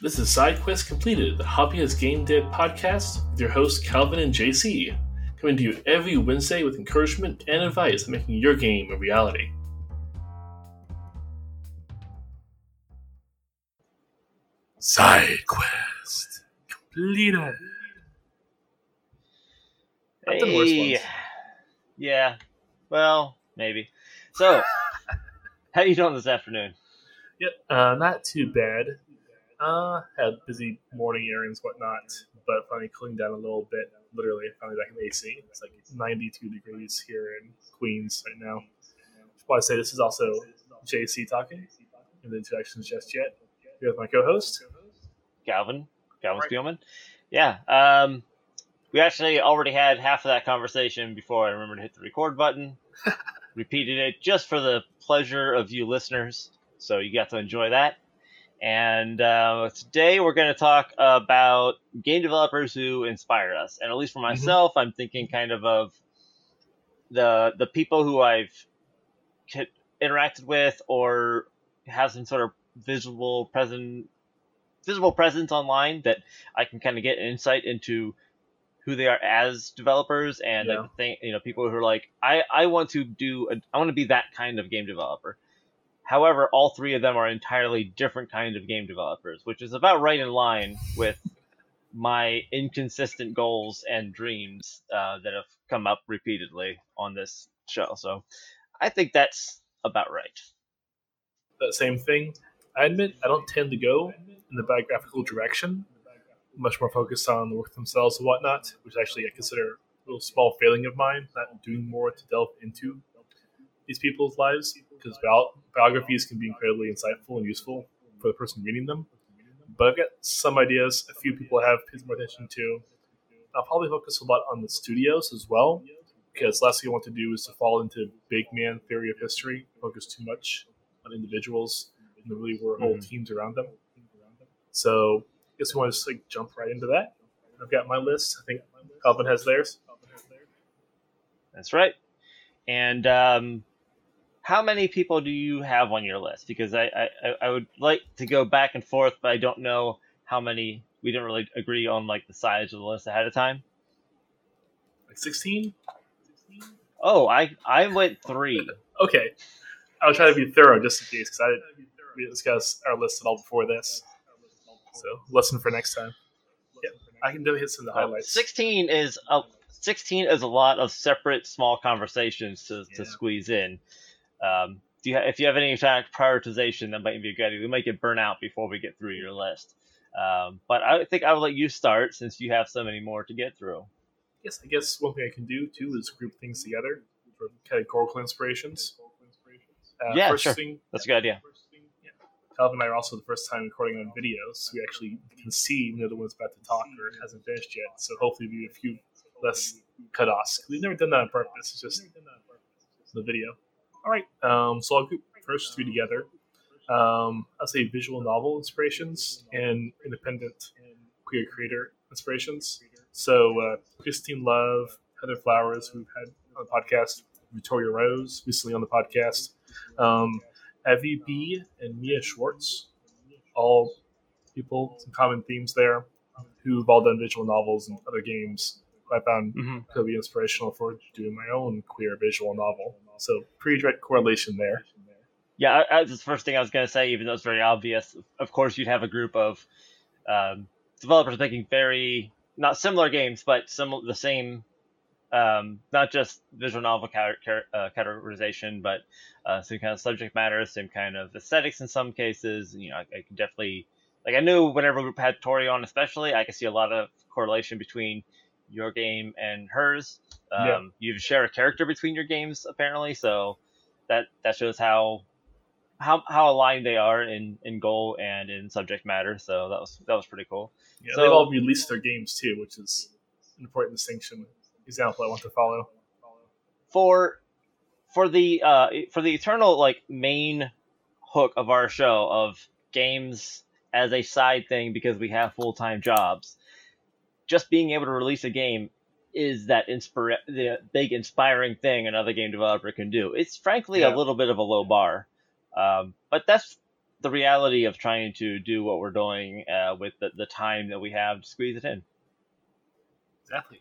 This is Side Quest Completed, the Hobbyist Game Dev podcast with your hosts Calvin and JC, coming to you every Wednesday with encouragement and advice on making your game a reality. Side Quest Completed. I've done worse ones. Yeah. Well, maybe. So, how you doing this afternoon? Yep, uh, not too bad. Uh, had busy morning errands, whatnot, but finally cooling down a little bit. Literally, finally back in AC. It's like 92 degrees here in Queens right now. Just want to say this is also JC talking. In the introductions just yet. Here with my co-host, Calvin, Calvin right. Spielman. Yeah. Um, we actually already had half of that conversation before I remembered to hit the record button. Repeated it just for the pleasure of you listeners, so you got to enjoy that. And uh, today we're going to talk about game developers who inspire us. And at least for mm-hmm. myself, mm-hmm. I'm thinking kind of of the the people who I've interacted with or have some sort of visible present visible presence online that I can kind of get insight into who they are as developers and yeah. think you know people who are like I I want to do a, I want to be that kind of game developer. However, all three of them are entirely different kinds of game developers, which is about right in line with my inconsistent goals and dreams uh, that have come up repeatedly on this show. So I think that's about right. That same thing. I admit I don't tend to go in the biographical direction, much more focused on the work themselves and whatnot, which actually I consider a little small failing of mine, not doing more to delve into these people's lives because biographies can be incredibly insightful and useful for the person reading them. But I've got some ideas a few people have paid more attention to. I'll probably focus a lot on the studios as well, because last thing I want to do is to fall into big man theory of history, focus too much on individuals and really were whole mm-hmm. teams around them. So I guess we want to just like jump right into that. I've got my list. I think Calvin has theirs. That's right. And um, how many people do you have on your list? Because I, I, I would like to go back and forth, but I don't know how many. We didn't really agree on like the size of the list ahead of time. Like sixteen. Oh, I I went three. okay, I'll try to be thorough just in case because I didn't we discuss our list at all before this. So lesson for next time. Yeah, I can definitely hit some of the highlights. Sixteen is a sixteen is a lot of separate small conversations to, yeah. to squeeze in. Um, do you ha- if you have any exact prioritization, that might be a good. Idea. We might get burnt out before we get through your list. Um, but I think I would let you start since you have so many more to get through. Yes, I guess one thing I can do too is group things together for categorical inspirations. Uh, yeah, sure. Thing, That's a good idea. Calvin and I are also the first time recording on video, so we actually can see when the other one's about to talk or hasn't finished yet. So hopefully, we a few less cut-offs. We've never done that on purpose. It's just the video. All right. Um, so I'll group first three together. Um, I'll say visual novel inspirations and independent queer creator inspirations. So uh, Christine Love, Heather Flowers, who've had on the podcast, Victoria Rose recently on the podcast, um, Evie B, and Mia Schwartz, all people, some common themes there, who've all done visual novels and other games. I found mm-hmm. could be inspirational for doing my own queer visual novel. So pretty direct correlation there. Yeah, that's the first thing I was going to say, even though it's very obvious. Of course, you'd have a group of um, developers making very not similar games, but some the same, um, not just visual novel uh, categorization, but uh, same kind of subject matter, same kind of aesthetics in some cases. You know, I, I can definitely like I knew whenever we had Tori on, especially, I could see a lot of correlation between your game and hers. Um, yeah. You share a character between your games apparently, so that that shows how how how aligned they are in in goal and in subject matter. So that was that was pretty cool. Yeah, so, they've all released their games too, which is an important distinction example I want to follow. For for the uh, for the eternal like main hook of our show of games as a side thing because we have full time jobs just being able to release a game is that inspire the big inspiring thing another game developer can do. It's frankly yeah. a little bit of a low bar, um, but that's the reality of trying to do what we're doing uh, with the, the time that we have to squeeze it in. Exactly.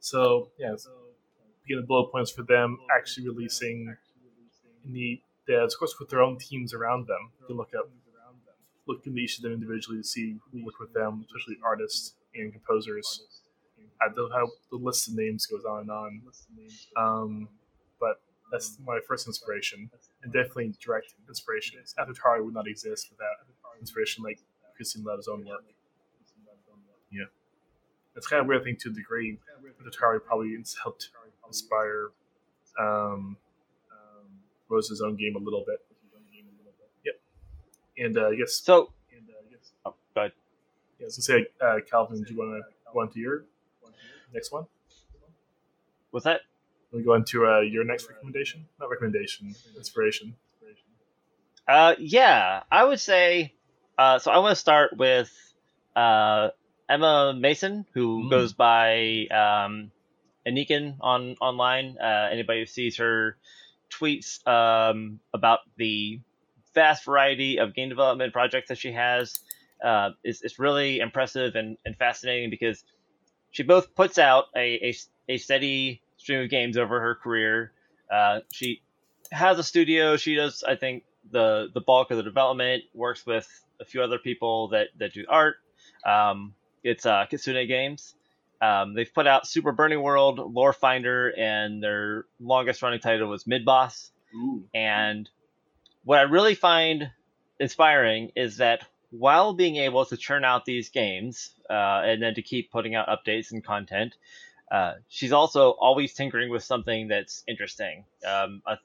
So yeah, so begin the bullet points for them actually releasing the devs, of course, with their own teams around them. You can look up, look into each of them individually to see who worked with them, especially artists and composers. I don't how the list of names goes on and on. Um, but that's my first inspiration, and definitely direct inspiration. After would not exist without inspiration like Christine Love's own work. Yeah, it's kind of weird thing to a degree. Atari probably helped inspire um, Rose's own game a little bit. Yep, and uh, I guess so. Oh, go ahead. Yeah, gonna say, uh, Calvin, do you want to go on to your next one? What's that? We go into uh, your next recommendation, not recommendation, inspiration. Uh, yeah, I would say. Uh, so I want to start with uh, Emma Mason, who mm. goes by um, Anikin on online. Uh, anybody who sees her tweets um, about the vast variety of game development projects that she has uh, is, is really impressive and, and fascinating because she both puts out a, a, a steady stream of games over her career. Uh, she has a studio. She does, I think, the the bulk of the development. Works with a few other people that that do art. Um, it's uh, Kitsune Games. Um, they've put out Super Bernie World, Lore Finder, and their longest running title was Mid Boss. And what I really find inspiring is that while being able to churn out these games uh, and then to keep putting out updates and content, uh, she's also always tinkering with something that's interesting. Um, a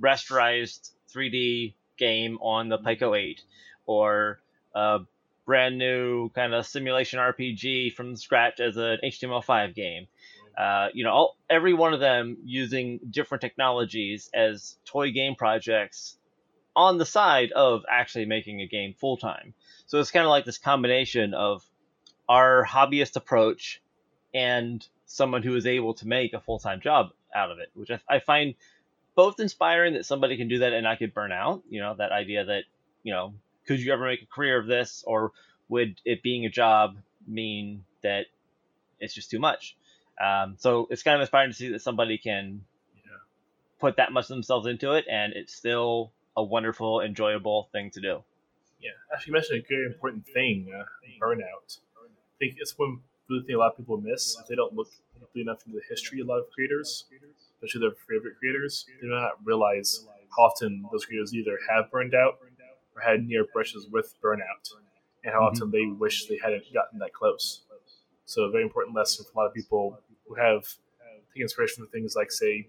rasterized 3D game on the Pico 8, or a brand new kind of simulation RPG from scratch as an HTML5 game. Uh, you know, all, every one of them using different technologies as toy game projects on the side of actually making a game full time. So it's kind of like this combination of our hobbyist approach and someone who is able to make a full time job out of it, which I, I, find both inspiring that somebody can do that and I could burn out. You know, that idea that, you know, could you ever make a career of this or would it being a job mean that it's just too much? Um, so it's kind of inspiring to see that somebody can yeah. put that much themselves into it and it's still a wonderful, enjoyable thing to do. Yeah, actually, you mentioned a very important thing uh, burnout. I think it's one really thing a lot of people miss. If they don't look deeply enough into the history of a lot of creators, especially their favorite creators, they do not realize how often those creators either have burned out or had near brushes with burnout, and how mm-hmm. often they wish they hadn't gotten that close. So, a very important lesson for a lot of people who have taken inspiration from things like, say,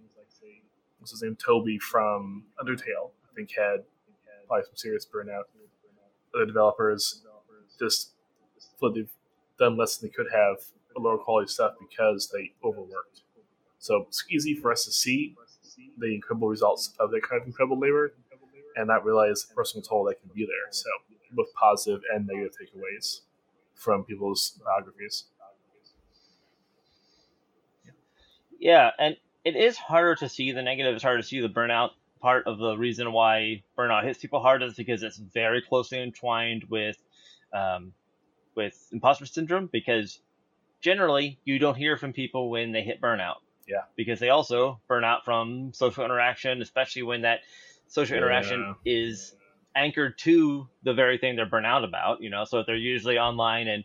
what's his name, Toby from Undertale, think had probably some serious burnout the developers just they've done less than they could have lower quality stuff because they overworked. So it's easy for us to see the incredible results of that kind of incredible labor and not realize the personal toll that can be there. So both positive and negative takeaways from people's biographies. Yeah, and it is harder to see the negative. It's harder to see the burnout part of the reason why burnout hits people hard is because it's very closely entwined with um, with imposter syndrome because generally you don't hear from people when they hit burnout. Yeah. Because they also burn out from social interaction, especially when that social yeah. interaction is anchored to the very thing they're burnt out about, you know, so if they're usually online and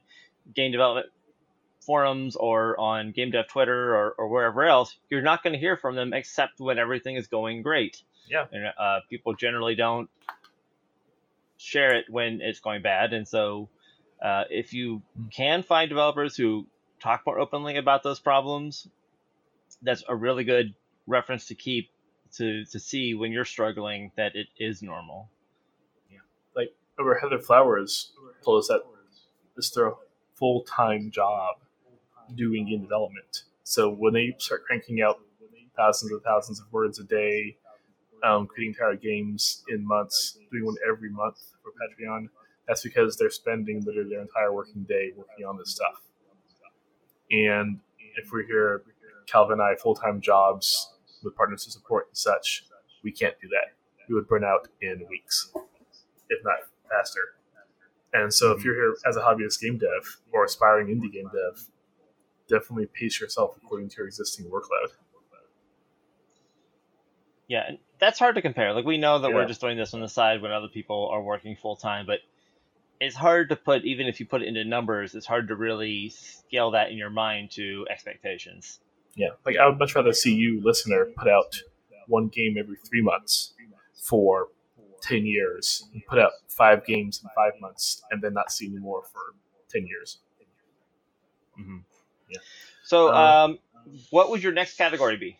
game development forums or on game dev Twitter or, or wherever else, you're not going to hear from them except when everything is going great. Yeah. And uh, people generally don't share it when it's going bad. And so uh, if you can find developers who talk more openly about those problems, that's a really good reference to keep to, to see when you're struggling that it is normal. Yeah. Like over Heather Flowers told us that this is their full time job doing game development. So when they start cranking out thousands and thousands of words a day, um, creating entire games in months, doing one every month for Patreon. That's because they're spending literally their entire working day working on this stuff. And if we're here, Calvin and I, full time jobs with partners to support and such, we can't do that. We would burn out in weeks, if not faster. And so, if you're here as a hobbyist game dev or aspiring indie game dev, definitely pace yourself according to your existing workload. Yeah, and that's hard to compare. Like we know that Yeah. we're just doing this on the side when other people are working full time, but it's hard to put even if you put it into numbers, it's hard to really scale that in your mind to expectations. Yeah, like I would much rather see you, listener, put out one game every three months for ten years, and put out five games in five months, and then not see any more for ten years. Mm-hmm. Yeah. So, Uh, um, what would your next category be?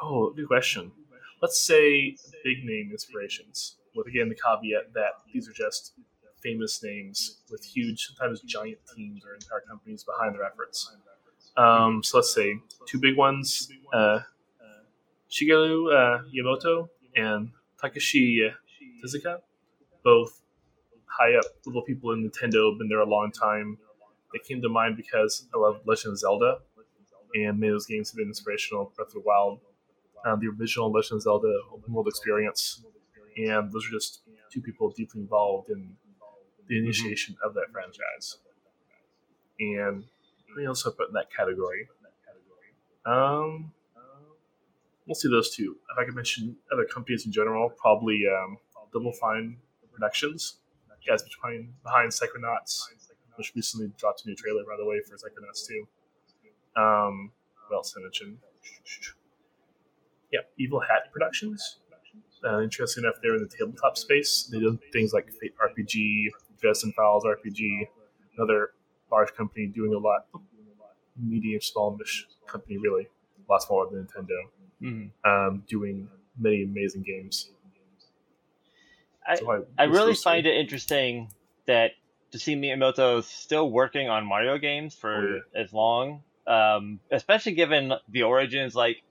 Oh, good question. Let's say big name inspirations, with again the caveat that these are just famous names with huge, sometimes giant teams or entire companies behind their efforts. Um, so let's say two big ones: uh, Shigeru uh, Miyamoto and Takashi Tezuka, both high up level people in Nintendo, been there a long time. They came to mind because I love Legend of Zelda, and many of those games have been inspirational. Breath of the Wild, um, the original Legend of Zelda open world experience, and those are just two people deeply involved in the initiation of that franchise. And we also put in that category. Um, we'll see those two. If I could mention other companies in general, probably um, Double Fine Productions, guys behind behind Psychonauts, which recently dropped a new trailer by the way for Psychonauts 2. Um, what else I mention? Yeah, Evil Hat Productions. Uh, interesting enough, they're in the tabletop space. They do things like Fate RPG, Dresden Files RPG, another large company doing a lot, medium, smallish company really, a lot smaller than Nintendo, Mm-hmm. um, doing many amazing games. I- So I really find it interesting that to see Miyamoto still working on Mario games for Oh, as long, um, especially given the origins. Like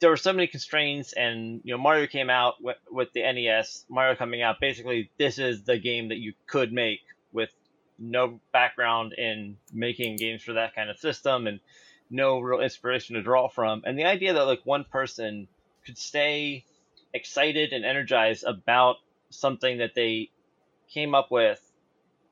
there were so many constraints, and you know Mario came out with, with the NES. Mario coming out, basically, this is the game that you could make with no background in making games for that kind of system and no real inspiration to draw from. And the idea that like one person could stay excited and energized about something that they came up with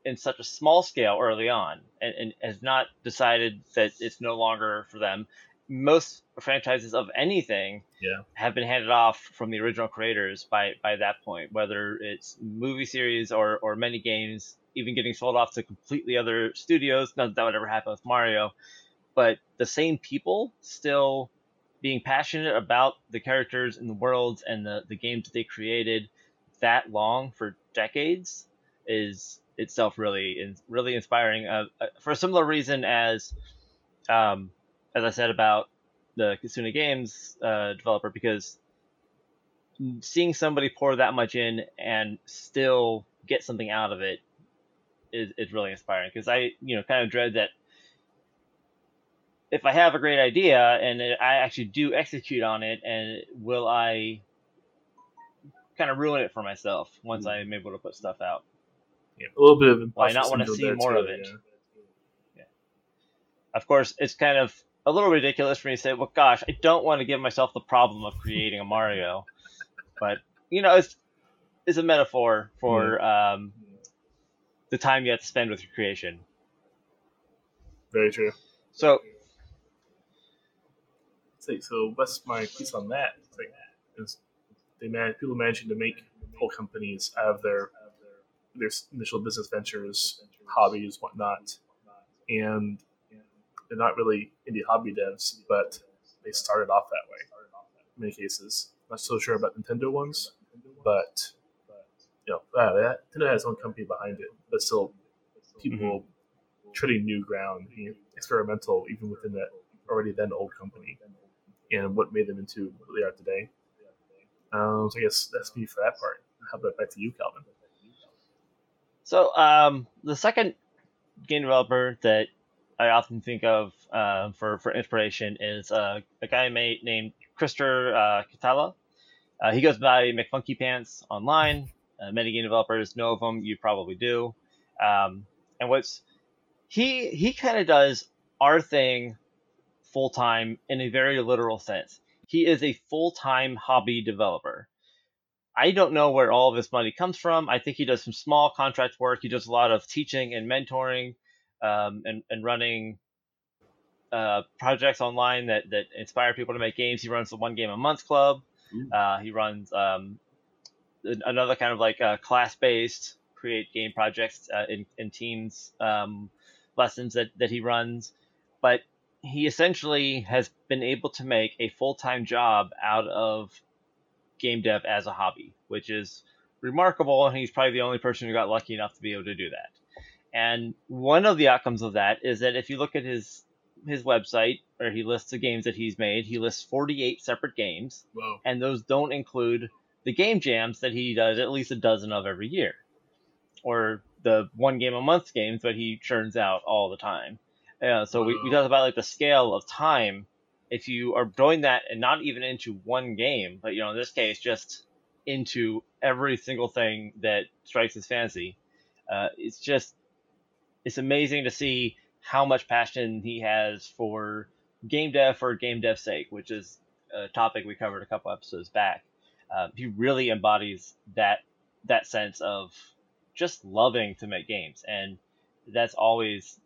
in such a small scale early on and, and has not decided that it's no longer for them. Most franchises of anything Yeah. have been handed off from the original creators by, by that point, whether it's movie series or, or many games, even getting sold off to completely other studios. Not that that would ever happen with Mario, but the same people still being passionate about the characters and the worlds and the, the games that they created that long for decades is itself really is really inspiring uh, uh, for a similar reason as um, as I said about the Kitsune Games uh, developer because seeing somebody pour that much in and still get something out of it is, is really inspiring because I you know kind of dread that if I have a great idea and I actually do execute on it, and will I kind of ruin it for myself once I'm able to put stuff out? Yeah, a little bit of Why not wanna syndrome see more too, of it? yeah. Of course, it's kind of a little ridiculous for me to say, well, gosh, I don't want to give myself the problem of creating a Mario, but you know, it's it's a metaphor for um, the time you have to spend with your creation. Very true. So So, so what's my piece on that? It's like, is they man, people managing to make whole companies out of their their initial business ventures, hobbies, whatnot, and they're not really indie hobby devs, but they started off that way. In many cases, not so sure about Nintendo ones, but you know, uh, that, Nintendo has its own company behind it, but still, people treading new ground, being experimental, even within that already then old company, and what made them into what they are today. Um, so I guess that's me for that part. How about back to you, Calvin? So, um, the second game developer that I often think of uh, for for inspiration is uh, a guy made, named Christer uh, Kaitila. Uh, he goes by McFunky Pants online. Uh, many game developers know of him. You probably do. Um, and what's he he kind of does our thing full time in a very literal sense. He is a full time hobby developer. I don't know where all of this money comes from. I think he does some small contract work. He does a lot of teaching and mentoring, um, and and running uh, projects online that that inspire people to make games. He runs the one game a month club. Uh, he runs um, another kind of like uh, class based create game projects uh, in, in teams um, lessons that, that he runs. But he essentially has been able to make a full time job out of game dev as a hobby, which is remarkable. And he's probably the only person who got lucky enough to be able to do that. And one of the outcomes of that is that if you look at his his website where he lists the games that he's made, he lists 48 separate games, Whoa. and those don't include the game jams that he does at least a dozen of every year, or the one game a month games that he churns out all the time. Yeah, so we, we talk about like the scale of time. If you are doing that and not even into one game, but you know in this case just into every single thing that strikes his fancy, uh, it's just it's amazing to see how much passion he has for game dev for game dev's sake, which is a topic we covered a couple episodes back. Uh, he really embodies that that sense of just loving to make games, and that's always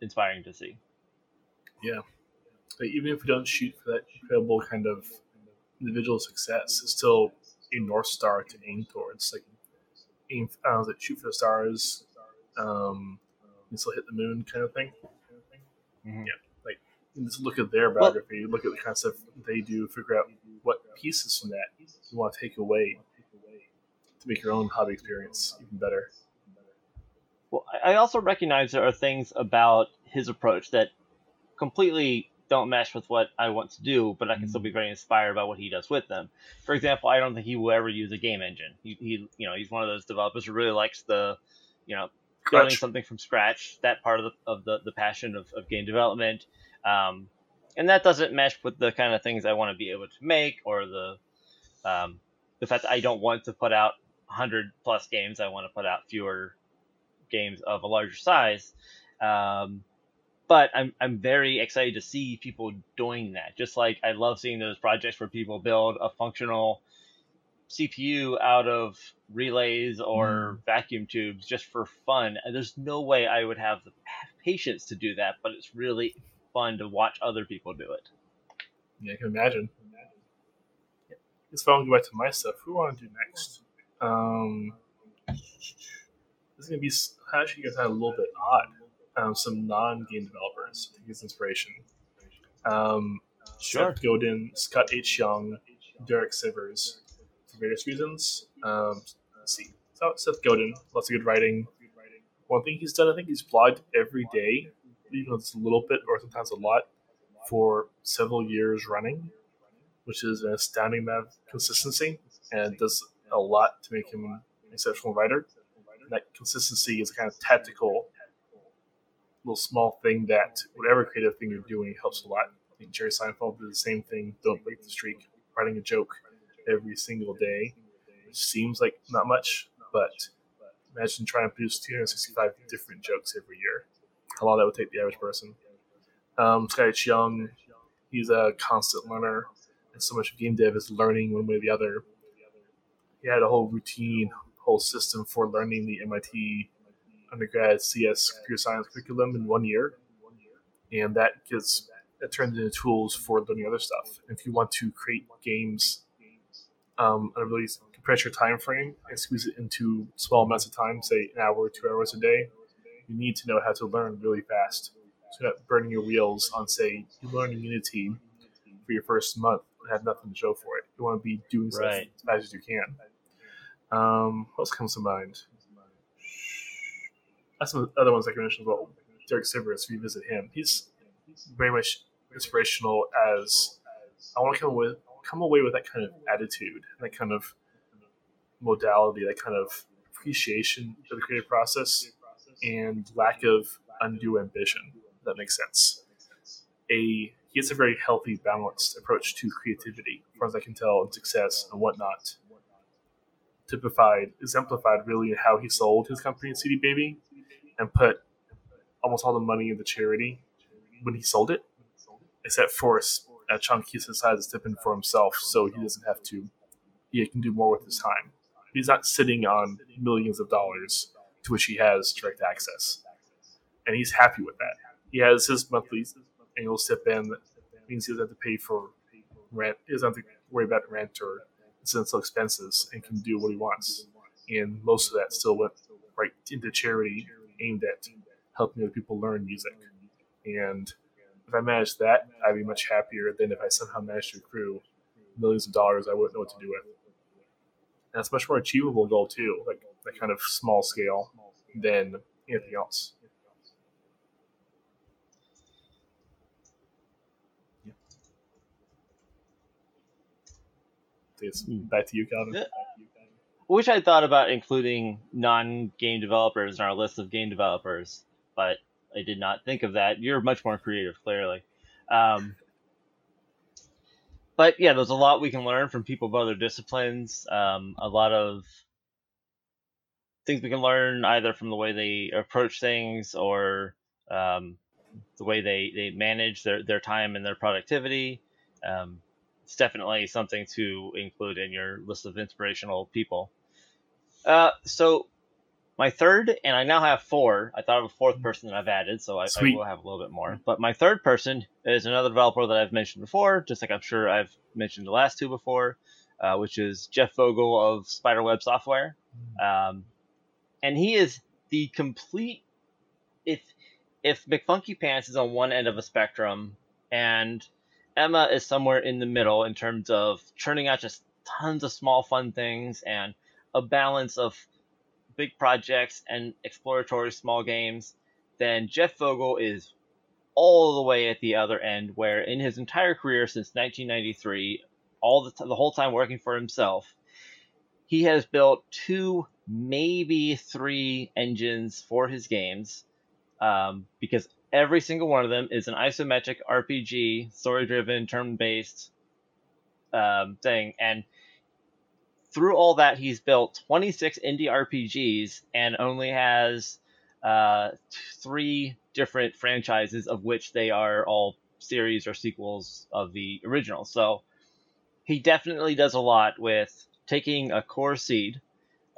inspiring to see. Like, even if we don't shoot for that incredible kind of individual success, it's still a north star to aim towards. Like aim, I don't like shoot for the stars, um, and still hit the moon kind of thing. Mhm. And just look at their biography, look at the kind of stuff they do, figure out what pieces from that you want to take away to make your own hobby experience even better. Well, I I also recognize there are things about his approach that completely don't mesh with what I want to do, but I can still be very inspired by what he does with them. For example, I don't think he will ever use a game engine. He, he you know, he's one of those developers who really likes the, you know, building Crutch. something from scratch. That part of the of the, the passion of, of game development, um, and that doesn't mesh with the kind of things I want to be able to make or the um, the fact that I don't want to put out 100 plus games. I want to put out fewer games of a larger size. Um, but I'm I'm very excited to see people doing that. Just like I love seeing those projects where people build a functional CPU out of relays or vacuum tubes just for fun. And there's no way I would have the patience to do that, but it's really fun to watch other people do it. Yeah, I can imagine. Yeah. Let's go back to my stuff. Who want to do next? Um, this is gonna be actually gonna sound a little bit odd. Um, some non-game developers to get inspiration. Um, Sure. Seth Godin, Scott H. Young, Derek Sivers, for various reasons. Um, let's see. So Seth Godin, lots of good writing. One thing he's done, I think he's blogged every day, even if it's a little bit or sometimes a lot, for several years running, which is an astounding amount of consistency and does a lot to make him an exceptional writer. And that consistency is a kind of tactical little small thing that whatever creative thing you're doing helps a lot. I think Jerry Seinfeld did the same thing. Don't break the streak. Writing a joke every single day, seems like not much, but imagine trying to produce 265 different jokes every year. How long that would take the average person. Um, Scott H. Young, he's a constant learner, and so much of game dev is learning one way or the other. He had a whole routine, whole system for learning the MIT undergrad CS computer science curriculum in one year, and that gets that turns into tools for learning other stuff. If you want to create games um, on a really compress your time frame and squeeze it into small amounts of time, say an hour or two hours a day, you need to know how to learn really fast. So you're not burning your wheels on, say, you learn Unity for your first month and have nothing to show for it. You want to be doing stuff as fast as you can. Um, what else comes to mind? That's some other ones I can mention as well. Derek Sivers, revisit him. He's very much inspirational as I want to come with come away with that kind of attitude, that kind of modality, that kind of appreciation of the creative process, and lack of undue ambition. That makes sense. A he has a very healthy, balanced approach to creativity, as far as I can tell, and success and whatnot. Typified, exemplified really how he sold his company, CD Baby, and put almost all the money into charity when he sold it, except for a chunk he decided to step in for himself, so he doesn't have to. He can do more with his time. He's not sitting on millions of dollars to which he has direct access, and he's happy with that. He has his monthly annual stip in. Means he doesn't have to pay for rent. He doesn't have to worry about rent or incidental expenses, and can do what he wants. And most of that still went right into charity aimed at helping other people learn music. And if I managed that, I'd be much happier than if I somehow managed to accrue millions of dollars I wouldn't know what to do with. And it's a much more achievable goal too, like that kind of small scale than anything else. Yeah. It's back to you, Calvin. Which I thought about including non-game developers in our list of game developers, but I did not think of that. You're much more creative, clearly. Um, but yeah, there's a lot we can learn from people of other disciplines. Um, a lot of things we can learn either from the way they approach things or um, the way they, they manage their, their time and their productivity. Um, it's definitely something to include in your list of inspirational people. Uh, so my third, and I now have four. I thought of a fourth person that I've added, so I, I, will have a little bit more. But my third person is another developer that I've mentioned before, just like I'm sure I've mentioned the last two before, uh, which is Jeff Vogel of Spiderweb Software, um, and he is the complete. If if McFunky Pants is on one end of a spectrum, and Emma is somewhere in the middle in terms of churning out just tons of small fun things and a balance of big projects and exploratory small games, then Jeff Vogel is all the way at the other end, where in his entire career since 1993, all the, t- the whole time working for himself, he has built two, maybe three engines for his games, um, because every single one of them is an isometric RPG, story-driven, turn-based um, thing, and through all that, he's built 26 indie RPGs and only has uh, three different franchises, of which they are all series or sequels of the original. So he definitely does a lot with taking a core seed,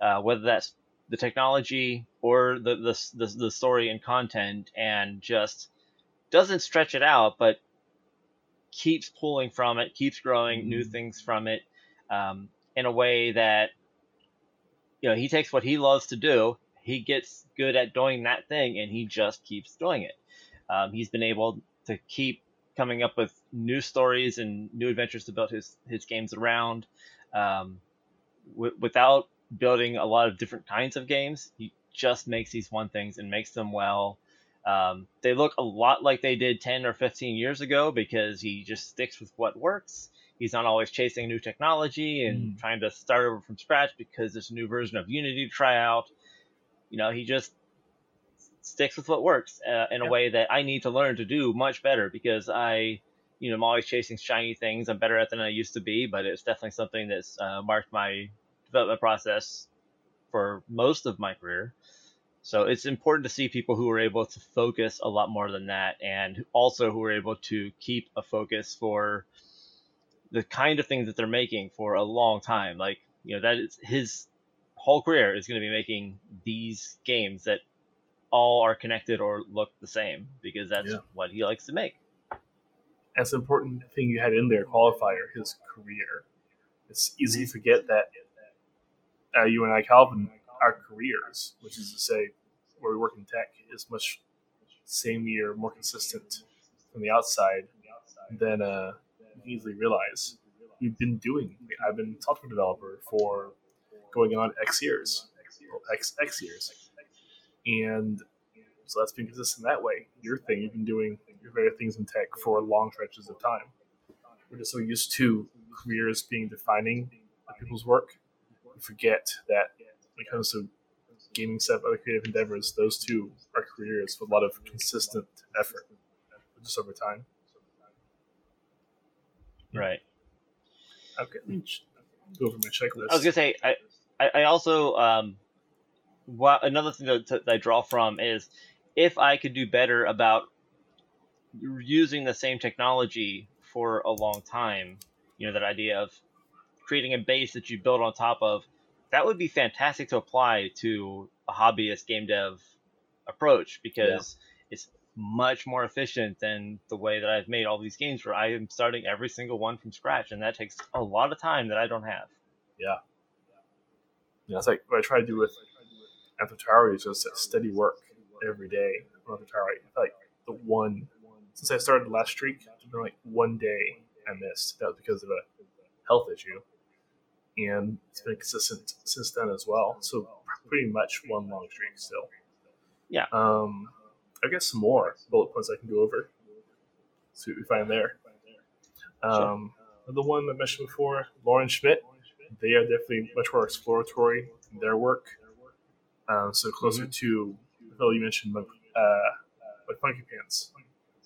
uh, whether that's the technology or the, the, the, the story and content, and just doesn't stretch it out, but keeps pulling from it, keeps growing new mm-hmm. things from it. Um, in a way that you know he takes what he loves to do he gets good at doing that thing and he just keeps doing it. Um, he's been able to keep coming up with new stories and new adventures to build his his games around. Um, w- without building a lot of different kinds of games he just makes these one things and makes them well. Um, they look a lot like they did 10 or 15 years ago because he just sticks with what works he's not always chasing new technology and mm. trying to start over from scratch because there's a new version of Unity to try out. You know, he just sticks with what works uh, in yep. a way that I need to learn to do much better because I, you know, I'm always chasing shiny things. I'm better at than I used to be, but it's definitely something that's uh, marked my development process for most of my career. So it's important to see people who are able to focus a lot more than that, and also who are able to keep a focus for the kind of things that they're making for a long time. Like, you know, that is his whole career is going to be making these games that all are connected or look the same because that's yeah. what he likes to make. That's an important thing you had in there, qualifier, his career. It's easy to forget that uh, you and I, Calvin, our careers, which is to say, where we work in tech, is much same year, more consistent from the outside than uh, easily realize. We've been doing. I've been software developer for going on X years, X X years, and so that's been consistent that way. Your thing, you've been doing your various things in tech for long stretches of time. We're just so used to careers being defining people's work, we forget that when it comes to gaming stuff, other creative endeavors, those two are careers with a lot of consistent effort just over time. Right. Okay. Go over my checklist. I was gonna say I I, also um what another thing that, that I draw from is if I could do better about using the same technology for a long time, you know, that idea of creating a base that you build on top of, that would be fantastic to apply to a hobbyist game dev approach because yeah. it's much more efficient than the way that I've made all these games where I am starting every single one from scratch, and that takes a lot of time that I don't have. Yeah. Yeah, it's like what I try to do with Anthrotari is just steady work every day on Anthrotari. Like the one since I started the last streak, it's been like one day I missed. That was because of a health issue, and it's been consistent since then as well. So pretty much one long streak still. Yeah. Um, I guess some more bullet points I can go over. See what we find there. Um. The one I mentioned before, Loren Schmidt, they are definitely much more exploratory in their work. Um, so closer mm-hmm. to Phil, you mentioned uh, McFunky Pants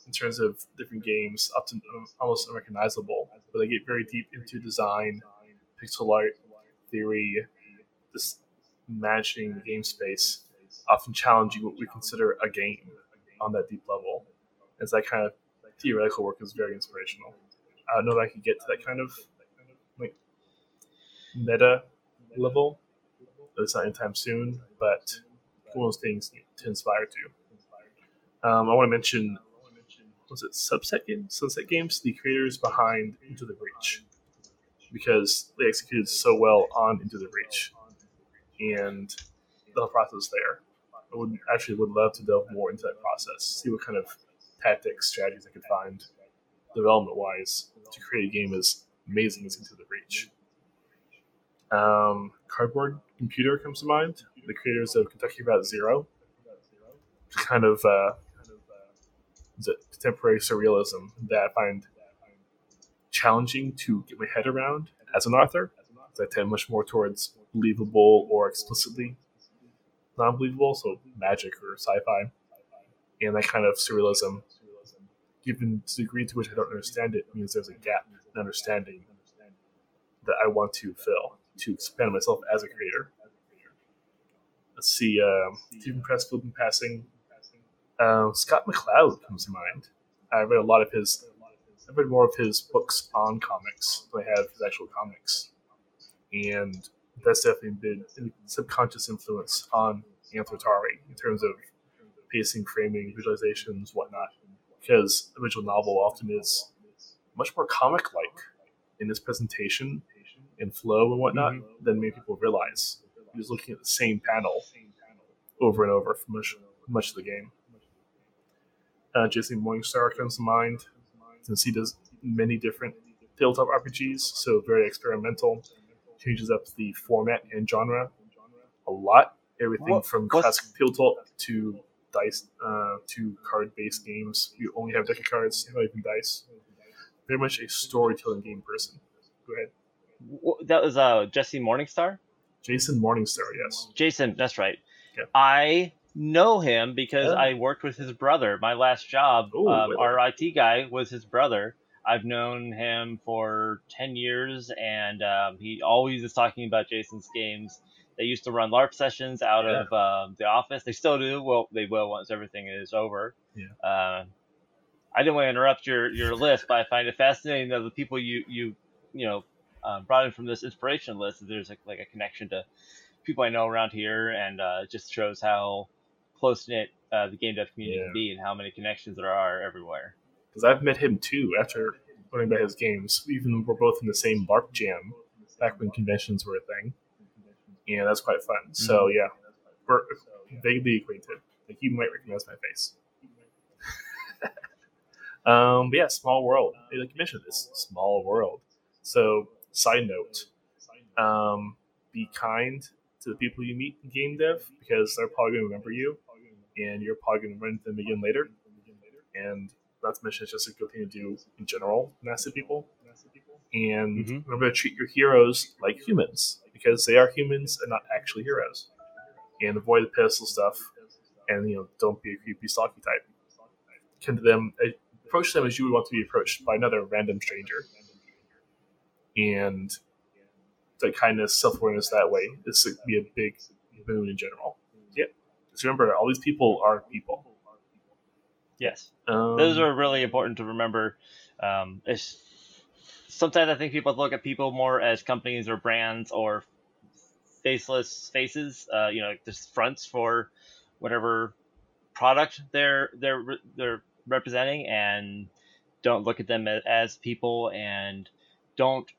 in terms of different games, up to almost unrecognizable, but they get very deep into design, pixel art, theory, just managing the game space, often challenging what we consider a game on that deep level. As that kind of theoretical work is very inspirational. I don't know if I could get to that kind of like meta level. It's not anytime soon, but one of those things to inspire to. Um, I want to mention was it Subset Games, Sunset Games, the creators behind Into the Breach, because they executed so well on Into the Breach, and the process there. I would actually would love to delve more into that process, see what kind of tactics, strategies I could find, development wise, to create a game as amazing as Into the Breach. Um, Cardboard Computer comes to mind. The creators of Kentucky Route Zero, kind of uh, contemporary surrealism that I find challenging to get my head around as an author. I tend much more towards believable or explicitly non-believable, so magic or sci-fi, and that kind of surrealism. Given the degree to which I don't understand it, means there's a gap in understanding that I want to fill to expand myself as a creator. Let's see, uh, Steven Pressfield in passing uh, Scott McCloud comes to mind. I read a lot of his. I've read more of his books on comics than I have his actual comics, and that's definitely been a subconscious influence on Anthrotari in terms of pacing, framing, visualizations, whatnot. Because the visual novel often is much more comic-like in its presentation and flow and whatnot mm-hmm. than many people realize. You're just looking at the same panel over and over for much much of the game. Uh, Jason Morningstar comes to mind since he does many different tabletop RPGs, so very experimental. Changes up the format and genre a lot. Everything what, from classic tabletop to dice uh, to card-based games. You only have deck of cards, not even dice. Very much a storytelling game person. Go ahead. That was uh, Jesse Morningstar. Jason Morningstar, yes. Jason, that's right. Yeah. I know him because I worked with his brother. My last job, Ooh, um, our IT guy was his brother. I've known him for 10 years, and um, he always is talking about Jason's games. They used to run LARP sessions out yeah. of um, the office. They still do. Well, they will once everything is over. Yeah. Uh, I didn't want to interrupt your, your list, but I find it fascinating that the people you you you know uh, brought in from this inspiration list, there's like, like a connection to people I know around here, and uh, it just shows how close knit uh, the game dev community yeah. can be and how many connections there are everywhere. Because I've met him too after learning about his games. Even though we're both in the same LARP jam back when conventions were a thing. Yeah, that's quite fun. Mm-hmm. So yeah, we're vaguely acquainted. Like you might recognize my face. um, but yeah, small world. Like you mentioned, this small world. So side note, um, be kind to the people you meet in game dev because they're probably going to remember you and you're probably going to run into them again later. And not to mention, it's just a good thing to do in general, massive people. And mm-hmm. remember to treat your heroes like humans because they are humans and not actually heroes. And avoid the pedestal stuff, and you know, don't be a creepy, stalky type. Come to them, approach them as you would want to be approached by another random stranger. And the kindness, self awareness that way is to be a big boon in general. Because remember, all these people are people. Yes, um, those are really important to remember. Um, sometimes I think people look at people more as companies or brands or faceless faces, uh, you know, just fronts for whatever product they're they're they're representing, and don't look at them as people, and don't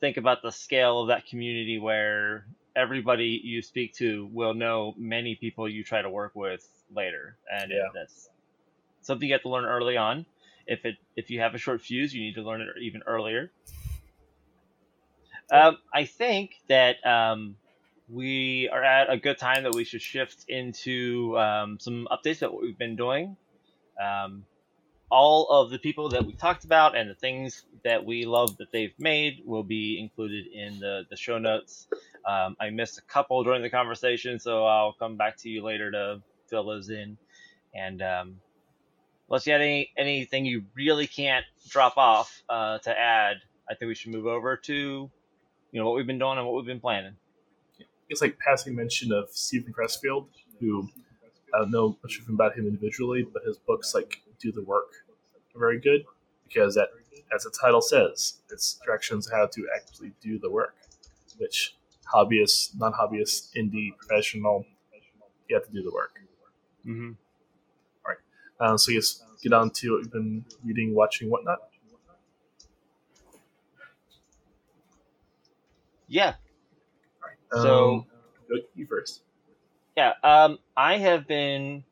think about the scale of that community where everybody you speak to will know many people you try to work with later, and yeah. that's something you have to learn early on. If it if you have a short fuse, you need to learn it even earlier. Um, I think that um, we are at a good time that we should shift into um, some updates that we've been doing. Um, all of the people that we talked about and the things that we love that they've made will be included in the, the show notes. Um, I missed a couple during the conversation, so I'll come back to you later to fill those in. And um, unless you had any anything you really can't drop off uh, to add, I think we should move over to you know what we've been doing and what we've been planning. It's like passing mention of Steven Pressfield, who I don't know much about him individually, but his books like do the work are very good because that, as the title says, it's directions how to actually do the work, which hobbyists, non-hobbyists, indie, professional, you have to do the work. Mm-hmm. Um, so yes, get on to what you've been reading, watching, whatnot. Yeah. Right. So um, go you first. Yeah. Um, I have been.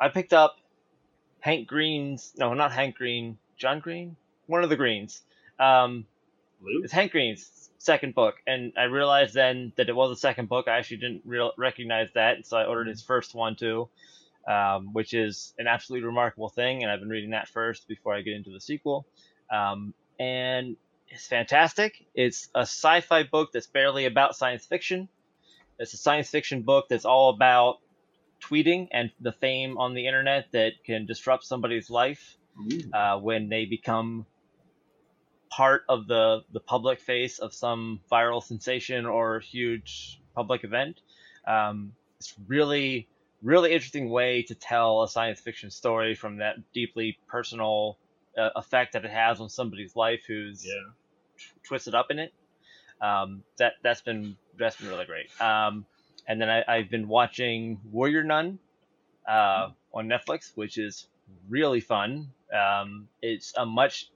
I picked up Hank Green's. No, not Hank Green. John Green. One of the Greens. Um, Blue? It's Hank Green's second book, and I realized then that it was a second book. I actually didn't real, recognize that, so I ordered his first one too, um, which is an absolutely remarkable thing. And I've been reading that first before I get into the sequel. Um, and it's fantastic. It's a sci-fi book that's barely about science fiction. It's a science fiction book that's all about tweeting and the fame on the internet that can disrupt somebody's life uh, when they become part of the the public face of some viral sensation or huge public event. Um, it's really really interesting way to tell a science fiction story from that deeply personal uh, effect that it has on somebody's life who's yeah. t- twisted up in it. Um, that that's been that's been really great. Um, and then I, have been watching Warrior Nun uh, on Netflix, which is really fun. Um, it's a much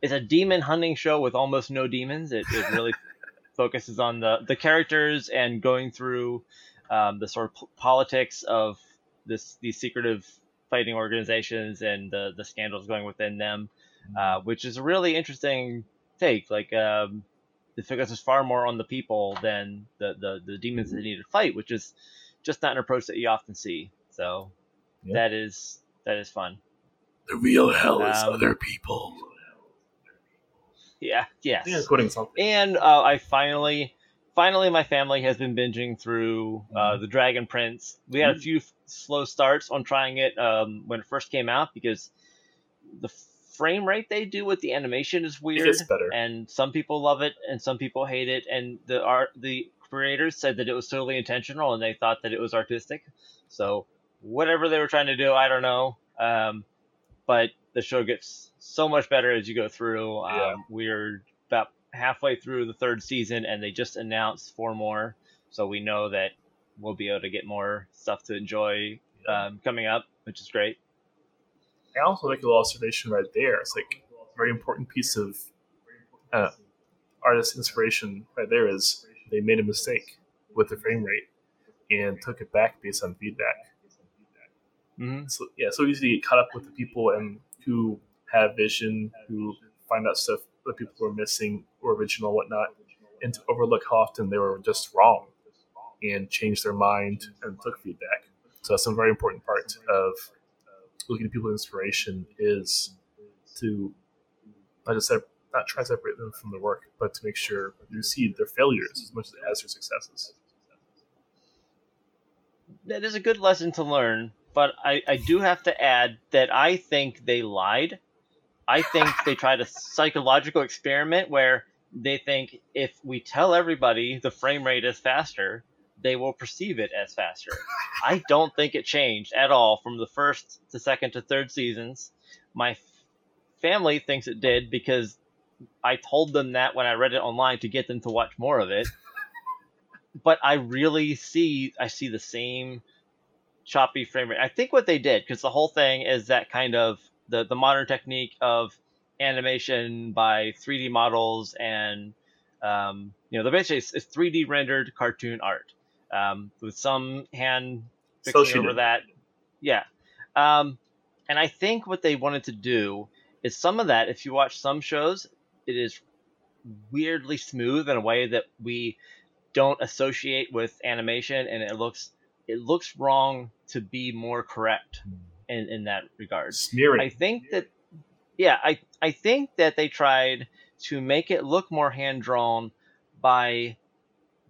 it's a demon hunting show with almost no demons. It, it really focuses on the the characters and going through um, the sort of politics of this these secretive fighting organizations and the the scandals going within them, uh, which is a really interesting take. Like um, it focuses far more on the people than the, the the demons they need to fight, which is just not an approach that you often see. So yeah. that is that is fun. The real hell is um, other people. Yeah. Yes. Yeah, quoting something. And uh, I finally, finally, my family has been binging through uh, mm-hmm. the Dragon Prince. We had a mm-hmm. few f- slow starts on trying it um, when it first came out because the frame rate they do with the animation is weird. And some people love it and some people hate it. And the art, the creators said that it was totally intentional and they thought that it was artistic. So whatever they were trying to do, I don't know. Um, but the show gets so much better as you go through. Um, yeah. We're about halfway through the third season, and they just announced four more, so we know that we'll be able to get more stuff to enjoy um, coming up, which is great. I also like a little observation right there. It's like a very important piece of uh, artist inspiration right there is they made a mistake with the frame rate and took it back based on feedback. Mm-hmm. So yeah, so easy to get caught up with the people and who have vision, who find out stuff that people were missing or original, whatnot, and to overlook how often they were just wrong and change their mind and took feedback. So that's a very important part of looking at people's inspiration is to not just not try to separate them from their work, but to make sure you see their failures as much as their successes. That is a good lesson to learn but I, I do have to add that I think they lied. I think they tried a psychological experiment where they think if we tell everybody the frame rate is faster, they will perceive it as faster. I don't think it changed at all from the first to second to third seasons. My family thinks it did because I told them that when I read it online to get them to watch more of it. but I really see I see the same choppy frame rate. I think what they did because the whole thing is that kind of the the modern technique of animation by 3D models and um, you know, the basically it's, it's 3D rendered cartoon art um, with some hand fixing over did. that. Yeah, um, and I think what they wanted to do is some of that. If you watch some shows, it is weirdly smooth in a way that we don't associate with animation, and it looks it looks wrong to be more correct hmm. In, in that regard. Smearing. I think that yeah, I I think that they tried to make it look more hand drawn by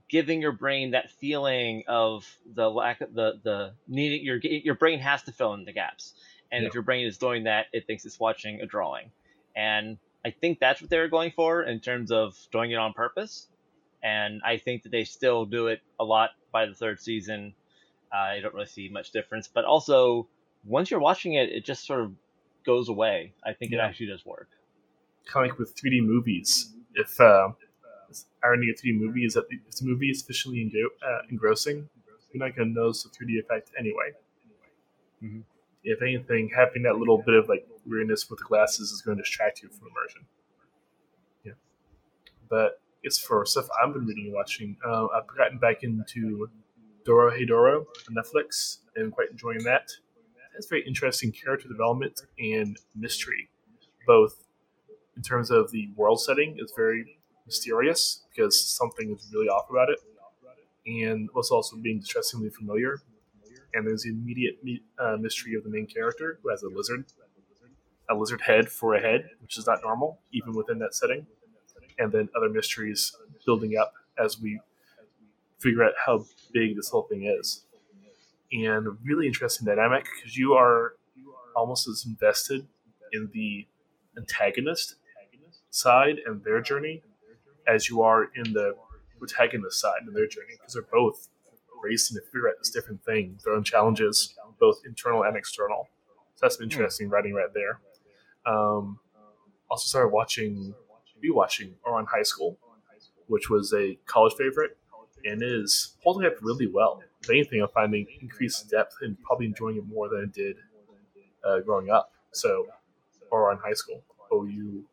giving your brain that feeling of the lack of the the needing your your brain has to fill in the gaps and yeah. if your brain is doing that it thinks it's watching a drawing and i think that's what they were going for in terms of doing it on purpose and i think that they still do it a lot by the third season uh, i don't really see much difference but also once you're watching it it just sort of goes away i think yeah. it actually does work kind of like with 3d movies if uh irony of 3D movie is that if the movie is engo- uh, engrossing, you're not going to notice the 3D effect anyway. Mm-hmm. If anything, having that little bit of like weirdness with the glasses is going to distract you from immersion. Yeah, but it's for stuff I've been reading and watching. Uh, I've gotten back into Dorohedoro on Netflix and quite enjoying that. It's very interesting character development and mystery, both in terms of the world setting is very mysterious because something is really off about it, and was also being distressingly familiar. And there's the immediate uh, mystery of the main character who has a lizard, a lizard head for a head, which is not normal even within that setting. And then other mysteries building up as we figure out how big this whole thing is. And a really interesting dynamic because you are almost as invested in the antagonist side and their journey as you are in the protagonist side and their journey because they're both racing to figure out this different thing, their own challenges, both internal and external. So that's some interesting writing right there. Um, also started watching, rewatching Ouran High School, which was a college favorite and is holding up really well. If anything, I'm finding increased depth and probably enjoying it more than I did uh, growing up. So, Ouran High School, O U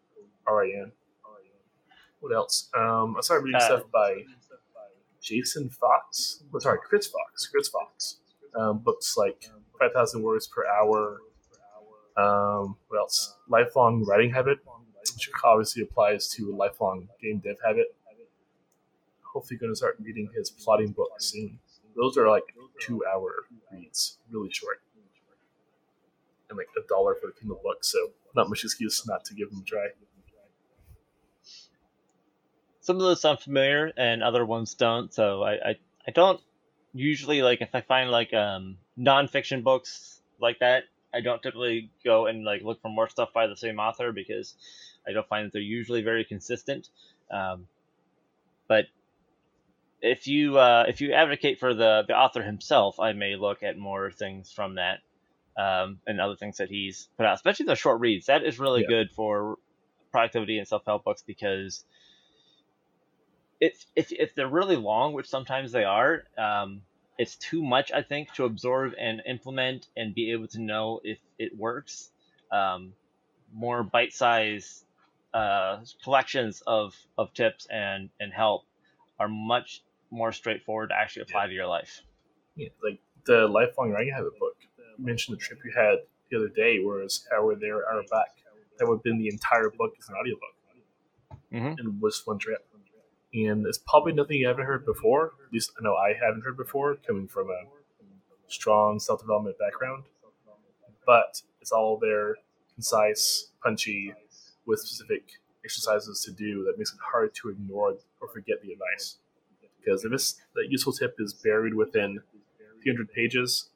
R I N what else? Um, I started reading uh, stuff by Jason Fox. Oh, sorry, Chris Fox. Chris Fox. Um, books like Five Thousand Words Per Hour. Um, what else? Lifelong Writing Habit, which obviously applies to a lifelong game dev habit. Hopefully, going to start reading his plotting book soon. Those are like two-hour reads, really short, and like a dollar for the Kindle book. So not much excuse not to give them a try some of those sound familiar and other ones don't. So I, I, I don't usually like if I find like um nonfiction books like that, I don't typically go and like look for more stuff by the same author because I don't find that they're usually very consistent. Um, but if you uh, if you advocate for the the author himself, I may look at more things from that um, and other things that he's put out, especially the short reads. That is really yeah. good for productivity and self help books because if, if if they're really long, which sometimes they are, um, it's too much I think to absorb and implement and be able to know if it works. Um, more bite-sized uh, collections of, of tips and, and help are much more straightforward to actually apply yeah. to your life. Yeah, like the lifelong writing habit book. You mentioned the trip you had the other day, whereas hour there, hour back. That would have been the entire book as an audiobook, mm-hmm. and was one trip and it's probably nothing you haven't heard before. At least I know I haven't heard before, coming from a strong self development background. But it's all there, concise, punchy, with specific exercises to do that makes it hard to ignore or forget the advice. Because if this that useful tip is buried within 300 pages,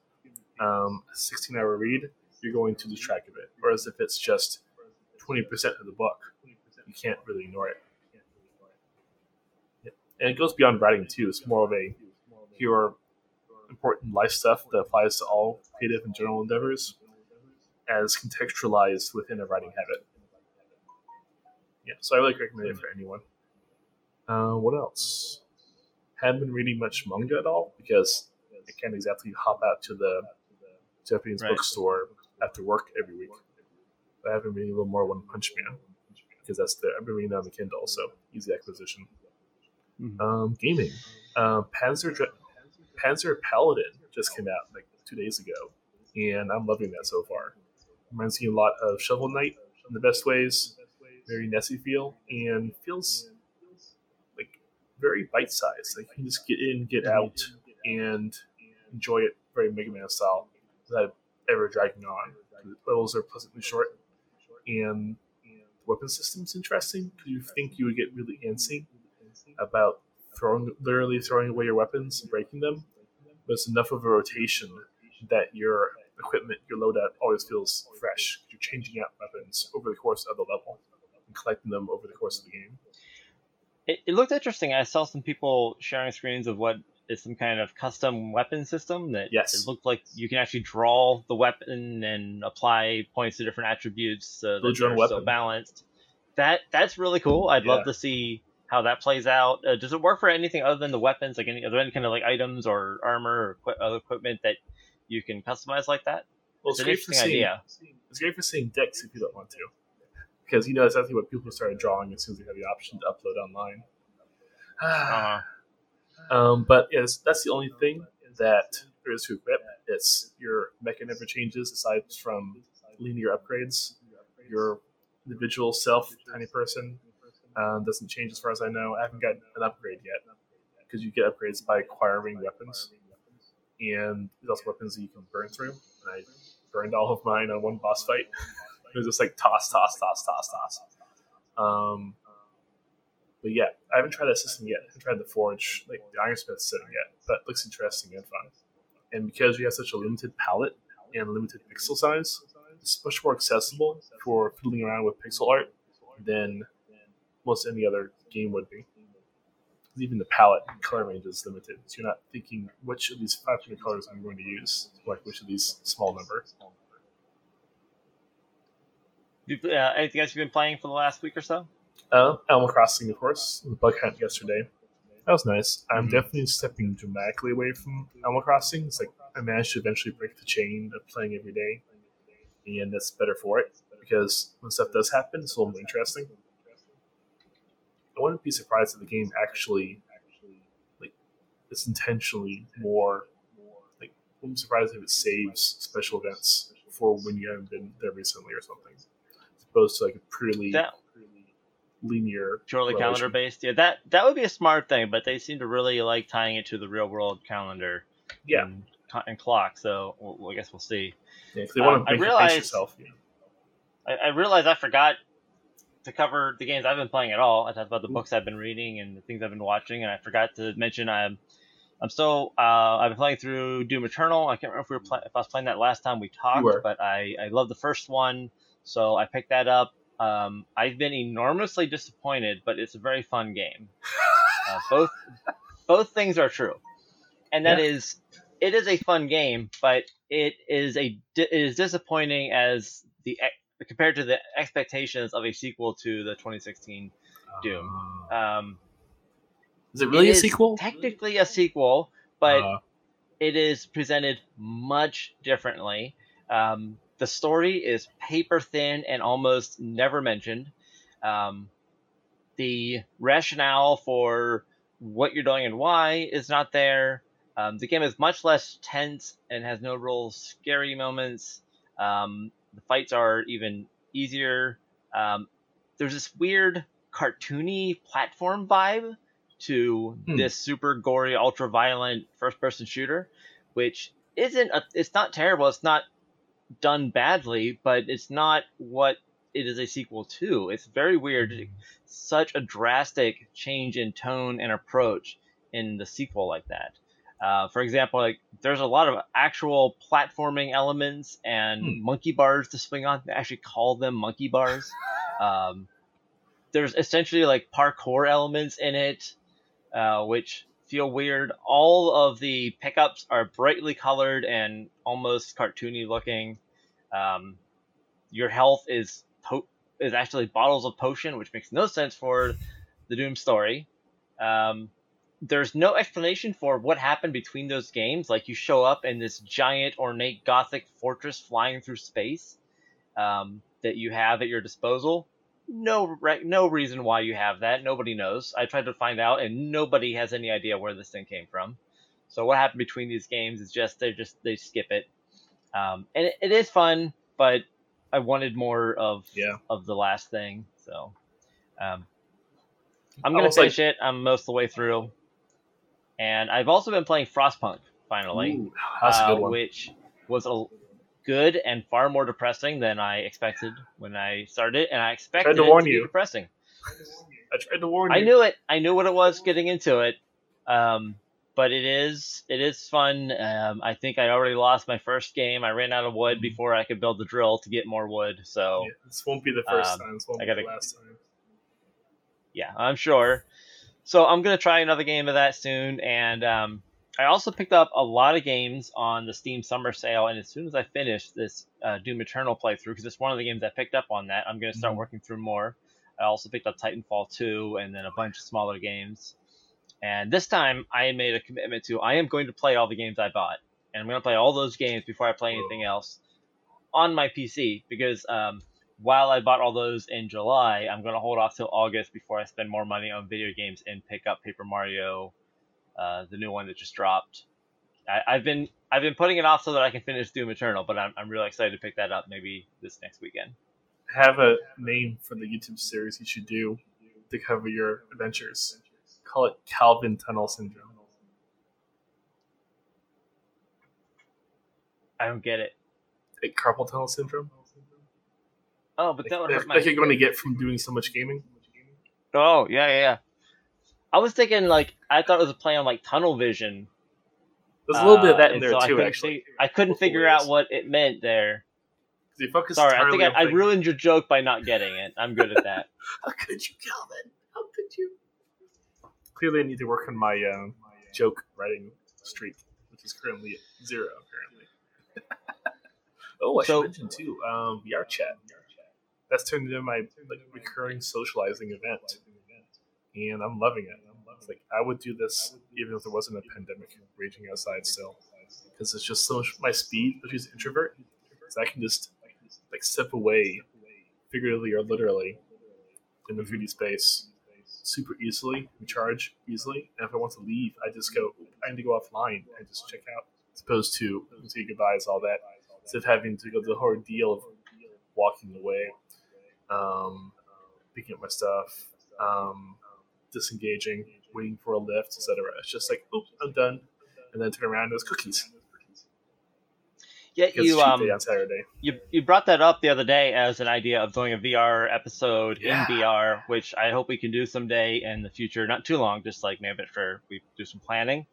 um, a 16 hour read, you're going to lose track of it. Whereas if it's just 20% of the book, you can't really ignore it and it goes beyond writing too. It's more of a pure important life stuff that applies to all creative and journal endeavors, as contextualized within a writing habit. Yeah, so I really recommend it for anyone. Uh, what else? Haven't been reading much manga at all because I can't exactly hop out to the Japanese Right. bookstore after work every week. But I've been reading a little more One Punch Man because that's the I've been reading that on the Kindle, so easy acquisition. Mhm. Um, gaming, um, Panzer Dra- Panzer Paladin just came out like two days ago, and I'm loving that so far. Reminds me a lot of Shovel Knight in the best ways, very Nessie feel, and feels very bite sized. Like you can just get in, get out, and enjoy it very Mega Man style without ever dragging on. The levels are pleasantly short, and the weapon system's interesting because you think you would get really antsy about throwing, literally throwing away your weapons and breaking them, but it's enough of a rotation that your equipment, your loadout, always feels fresh. You're changing out weapons over the course of the level and collecting them over the course of the game. It, it looked interesting. I saw some people sharing screens of what is some kind of custom weapon system that Yes. it looked like you can actually draw the weapon and apply points to different attributes so that they're so balanced. That that's really cool. I'd Yeah. love to see how that plays out. Uh, does it work for anything other than the weapons? Like any, are there any kind of like items or armor or other equipment that you can customize like that? Well, It's it's an great for interesting seeing. idea. It's great for seeing decks if you don't want to, because you know exactly what people started drawing as soon as they had the option to upload online. Uh-huh. Um, but yes, that's the only thing that there is to equip. It's your mecha never changes aside from linear upgrades. Your individual self, tiny person, um, doesn't change as far as I know. I haven't got an upgrade yet because you get upgrades by acquiring weapons, and there's also weapons that you can burn through. And I burned all of mine on one boss fight. it was just like toss, toss, toss, toss, toss. Um, but yeah, I haven't tried that system yet. I haven't tried the Forge, like the Ironsmith system yet, but it looks interesting and fun. And because we have such a limited palette and limited pixel size, it's much more accessible for fiddling around with pixel art than most any other game would be. Even the palette and color range is limited, so you're not thinking which of these 500 colors I'm going to use, like which of these small number. Uh, anything else you've been playing for the last week or so? Uh, Animal Crossing, of course, the bug hunt yesterday. That was nice. I'm Mhm. definitely stepping dramatically away from Animal Crossing. It's like I managed to eventually break the chain of playing every day, and that's better for it because when stuff does happen, it's a little more interesting. I wouldn't be surprised if the game actually, like, it's intentionally more, like, I wouldn't be surprised if it saves special events for when you haven't been there recently or something, opposed to like a purely That linear purely calendar based. Yeah, that that would be a smart thing, but they seem to really like tying it to the real world calendar. Yeah. And, and clock. So well, I guess we'll see. Yeah, they want Um, to I make you realized- yourself. You know. I, I realized I forgot to cover the games I've been playing at all. I talked about the books I've been reading and the things I've been watching, and I forgot to mention I'm I'm still uh, I've been playing through Doom Eternal. I can't remember if we were play- if I was playing that last time we talked, but I I love the first one, so I picked that up. Um, I've been enormously disappointed, but it's a very fun game. Uh, both both things are true, and that Yeah. is it is a fun game, but it is a it is disappointing as the compared to the expectations of a sequel to the 2016 Doom. Um, Is it really it a sequel? Technically a sequel, but Uh, it is presented much differently. Um, the story is paper thin and almost never mentioned. Um, the rationale for what you're doing and why is not there. Um, the game is much less tense and has no real scary moments. Um, the fights are even easier. Um, there's this weird cartoony platform vibe to Hmm. this super gory, ultra violent first person shooter, which isn't a, it's not terrible. It's not done badly, but it's not what it is a sequel to. It's very weird. Such a drastic change in tone and approach in the sequel like that. Uh, for example, like there's a lot of actual platforming elements and Hmm. monkey bars to swing on. They actually call them monkey bars. um, there's essentially like parkour elements in it, uh, which feel weird. All of the pickups are brightly colored and almost cartoony looking. Um, your health is po- is actually bottles of potion, which makes no sense for the Doom story. Um, there's no explanation for what happened between those games. Like you show up in this giant ornate gothic fortress flying through space um, that you have at your disposal. No, re- no reason why you have that. Nobody knows. I tried to find out, and nobody has any idea where this thing came from. So what happened between these games is just they just they skip it, um, and it, it is fun, but I wanted more of Yeah. of the last thing. So um, I'm gonna was like- finish it. I'm most of the way through, and I've also been playing Frostpunk finally, Ooh, uh, good one. which was a good and far more depressing than I expected when I started, and I expected to it warn to you. be depressing. I tried to warn you. I knew it. I knew what it was getting into it. Um, but it is it is fun. Um, I think I already lost my first game. I ran out of wood Mhm. before I could build the drill to get more wood. So Yeah, this won't be the first Um, time. This won't I be gotta- the last time. yeah, I'm sure. So I'm gonna try another game of that soon, and um, I also picked up a lot of games on the Steam Summer Sale. And as soon as I finish this uh, Doom Eternal playthrough, because it's one of the games I picked up on that, I'm gonna start Mhm. working through more. I also picked up Titanfall 2 and then a bunch of smaller games. And this time, I made a commitment to I am going to play all the games I bought, and I'm going to play all those games before I play anything else on my PC because um, while I bought all those in July, I'm going to hold off till August before I spend more money on video games and pick up Paper Mario, uh, the new one that just dropped. I, I've been I've been putting it off so that I can finish Doom Eternal, but I'm, I'm really excited to pick that up maybe this next weekend. Have a name for the YouTube series you should do to cover your adventures. Call it Calvin Tunnel Syndrome. I don't get it. Like carpal tunnel syndrome. Oh, but that Like, would hurt my. like you're going to get from doing so much gaming. Oh yeah, yeah, yeah. I was thinking like I thought it was a play on like tunnel vision. There's a little bit of uh, that in and there so too, couldn't actually. fig- I couldn't figure out what it meant there. you focus Sorry, I think I, I ruined your joke by not getting it. I'm good at that. How could you, Calvin? How could you? Clearly, I need to work on my um, joke writing streak, which is currently at zero. Apparently. oh, I So- should mention too. Um, VR chat. That's turned into my like recurring socializing event, and I'm loving it. It's like I would do this even if there wasn't a pandemic raging outside still, because it's just so much my speed, especially as an introvert. So I can just like step away, figuratively or literally, in the 3D space super easily, recharge easily. And if I want to leave, I just go, I need to go offline and just check out, as opposed to say goodbyes, all that, instead of having to go through the deal of walking away, um, picking up my stuff, um, disengaging, waiting for a lift, etc. It's just like, oop, I'm done. And then turn around and there's cookies. Yeah, you um on Saturday. you you brought that up the other day as an idea of doing a VR episode Yeah. in VR, which I hope we can do someday in the future. Not too long, just like maybe for we do some planning.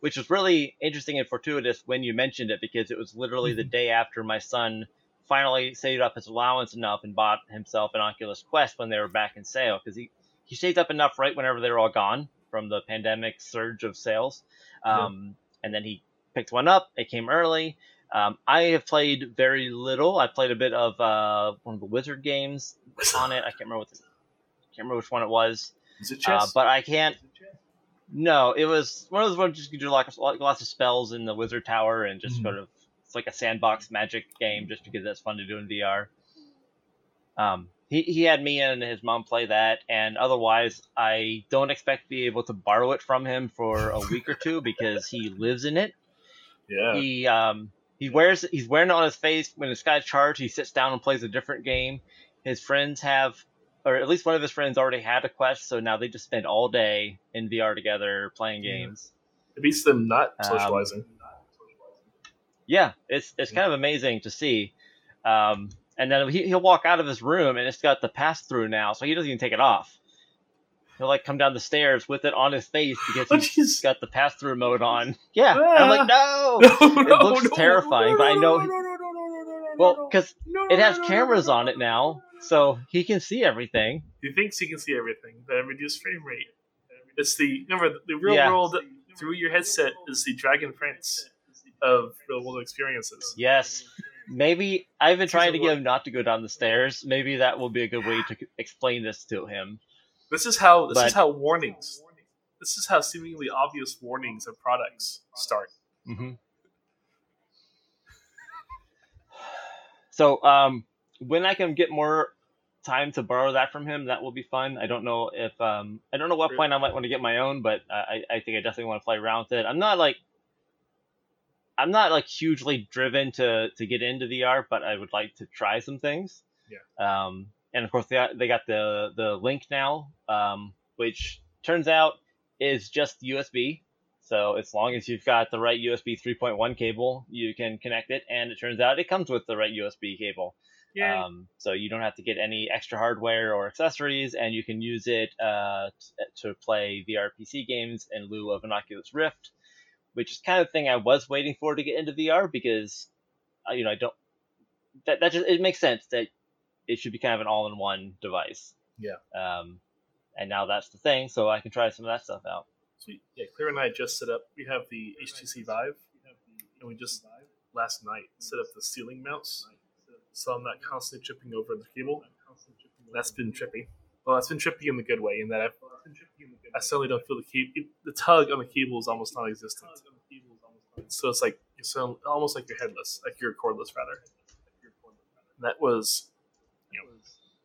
Which was really interesting and fortuitous when you mentioned it because it was literally the day after my son finally saved up his allowance enough and bought himself an Oculus Quest when they were back in sale because he he saved up enough right whenever they were all gone from the pandemic surge of sales, Yeah. um, and then he picked one up. It came early. Um, I have played very little. I played a bit of uh, one of the Wizard games on it. I can't remember what the, can't remember which one it was. Is it Uh, chess? but I can't. No, it was one of those ones you can do like lots of spells in the Wizard Tower and just Mhm. sort of it's like a sandbox magic game just because that's fun to do in VR. Um, he he had me and his mom play that, and otherwise I don't expect to be able to borrow it from him for a week or two because he lives in it. yeah. He um he wears he's wearing it on his face when his guy's charged. He sits down and plays a different game. His friends have, or at least one of his friends already had a quest, so now they just spend all day in VR together playing games. it beats them not um, socializing. Yeah, it's it's kind of amazing to see. Um, and then he, he'll walk out of his room and it's got the pass through now, so he doesn't even take it off. He'll like come down the stairs with it on his face because Oh, he's got the pass through mode on. Yeah, and I'm like, no. no, looks terrifying, but I know- Well, because it has cameras on it now, so he can see everything. He thinks he can see everything, but at reduced frame rate. It's the remember the real Yeah. world through your headset is the Dragon Prince of real world experiences. Yes. Maybe I've been trying to get him not to go down the stairs. Maybe that will be a good way to explain this to him. This is how this But- is how warnings this is how seemingly obvious warnings of products start. Mm-hmm. So, um, when I can get more time to borrow that from him, that will be fun. I don't know if um, I don't know what point I might want to get my own, but I, I think I definitely want to play around with it. I'm not like I'm not like hugely driven to to get into VR, but I would like to try some things. Yeah. Um, and of course they got, they got the the link now, um, which turns out is just USB. So as long as you've got the right USB 3.1 cable, you can connect it, and it turns out it comes with the right USB cable. Yeah. Um, so you don't have to get any extra hardware or accessories, and you can use it uh, t- to play VR PC games in lieu of an Oculus Rift, which is kind of the thing I was waiting for to get into VR because, uh, you know, I don't. That that just it makes sense that it should be kind of an all-in-one device. Yeah. Um, and now that's the thing, so I can try some of that stuff out. Sweet. Yeah, Claire and I just set up. We have the HTC Vive, and we just last night set up the ceiling mounts, so I'm not constantly tripping over the cable. That's been trippy. Well, that's been trippy in the good way, in that I've, I certainly don't feel the cable. The tug on the cable is almost non-existent. So it's like it's so almost like you're headless, like you're cordless rather. And that was, you know,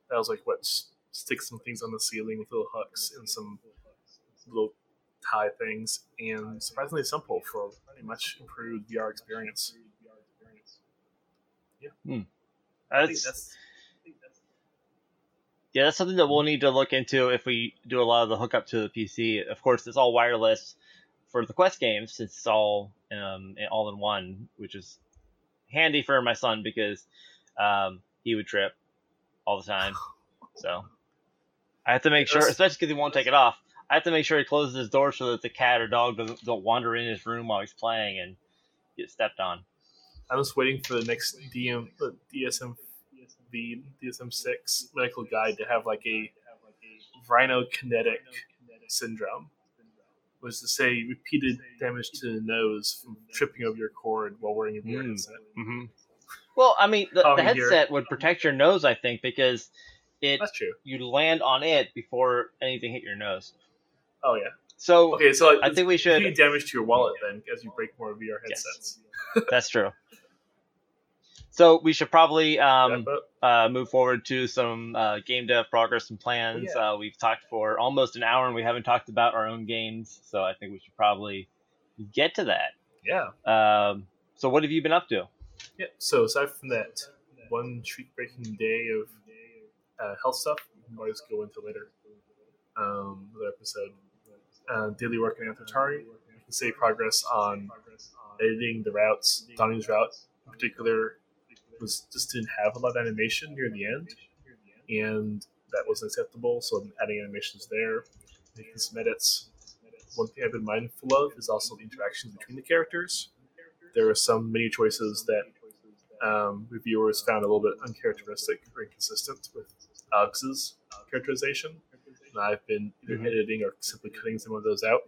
that was like what s- stick some things on the ceiling with little hooks and some little tie things, and surprisingly simple for a much improved VR experience. Hmm. I think That's, that's yeah, that's something that we'll need to look into if we do a lot of the hookup to the PC. Of course, it's all wireless for the Quest games since it's all um, all in one, which is handy for my son because um, he would trip all the time. So I have to make sure, especially because he won't take it off. I have to make sure he closes his door so that the cat or dog doesn't don't wander in his room while he's playing and get stepped on. I'm just waiting for the next DM, the DSM, the DSM six medical guide to have like a rhinokinetic syndrome, was to say repeated damage to the nose from tripping over your cord while wearing your Mm. headset. Mm-hmm. Well, I mean, the, the Tommy here. headset would protect your nose, I think, because it That's true. you land on it before anything hit your nose. Oh yeah. So Okay, so I think we should should. damage to your wallet then as you break more VR Yes. headsets. That's true. So we should probably um, uh, move forward to some uh, game dev progress and plans. Yeah. uh, we've talked for almost an hour and we haven't talked about our own games, so I think we should probably get to that. yeah. Um, so what have you been up to? Yeah. So aside from that one streak breaking day of uh, health stuff, we can always go into later. Um, another episode. Uh, daily work in Anthotari. I can say progress on editing the routes. Donnie's route in particular was just didn't have a lot of animation near the end, and that wasn't acceptable. So I'm adding animations there, making some edits. One thing I've been mindful of is also the interactions between the characters. There are some menu choices that um, reviewers found a little bit uncharacteristic or inconsistent with Alex's characterization. And I've been either Mhm. editing or simply cutting some of those out.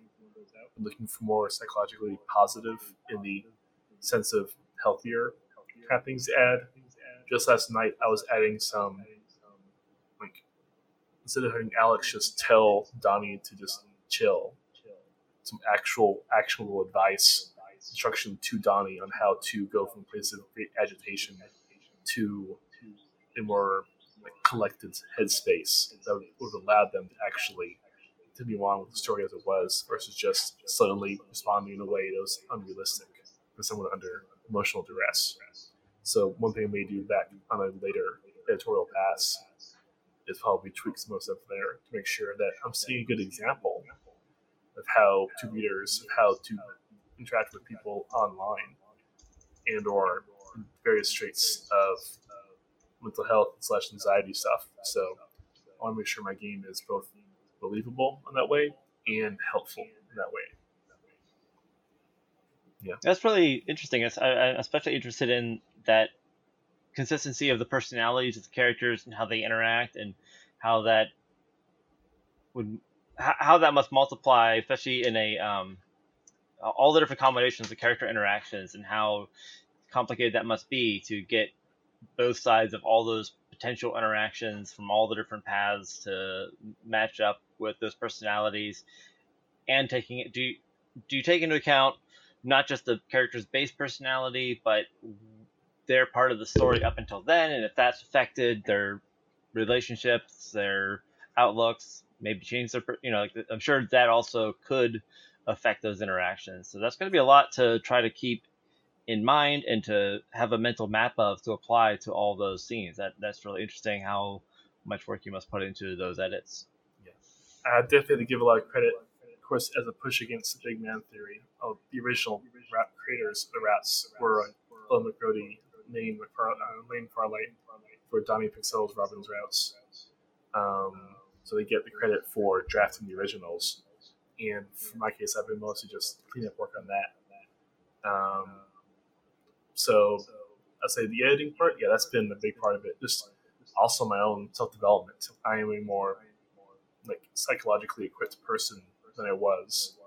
I'm looking for more psychologically positive in the sense of healthier kind of things to add. Just last night, I was adding some, like, instead of having Alex just tell Donnie to just chill, some actual, actionable advice, instruction to Donnie on how to go from a place of great agitation to a more like, collected headspace that would, have allowed them to actually continue on with the story as it was versus just suddenly responding in a way that was unrealistic for someone under emotional duress. So one thing I may do back on a later editorial pass is probably tweak some of stuff there to make sure that I'm seeing a good example of how to readers, of how to interact with people online and or various traits of mental health slash anxiety stuff. So I want to make sure my game is both believable in that way and helpful in that way. That's really interesting. I, I'm especially interested in that consistency of the personalities of the characters and how they interact and how that would how that must multiply, especially in a um, all the different combinations of character interactions and how complicated that must be to get both sides of all those potential interactions from all the different paths to match up with those personalities and taking it do you, do you take into account not just the character's base personality, but they're part of the story up until then, and if that's affected their relationships, their outlooks, maybe change their, you know, like, I'm sure that also could affect those interactions. So that's going to be a lot to try to keep in mind and to have a mental map of to apply to all those scenes. That that's really interesting how much work you must put into those edits. Yeah, uh, I definitely give a lot of credit, course, as a push against the big man theory. of the original rap creators, the rats were uh, Phil McGrody, Lane, McFar- uh, Lane Farlight for Donnie Pixel's Robin's Routes. Um, so they get the credit for drafting the originals. And for my case, I've been mostly just cleanup work on that. Um, so I'd say the editing part, yeah, that's been a big part of it. Just also my own self development. I am a more like psychologically equipped person than I was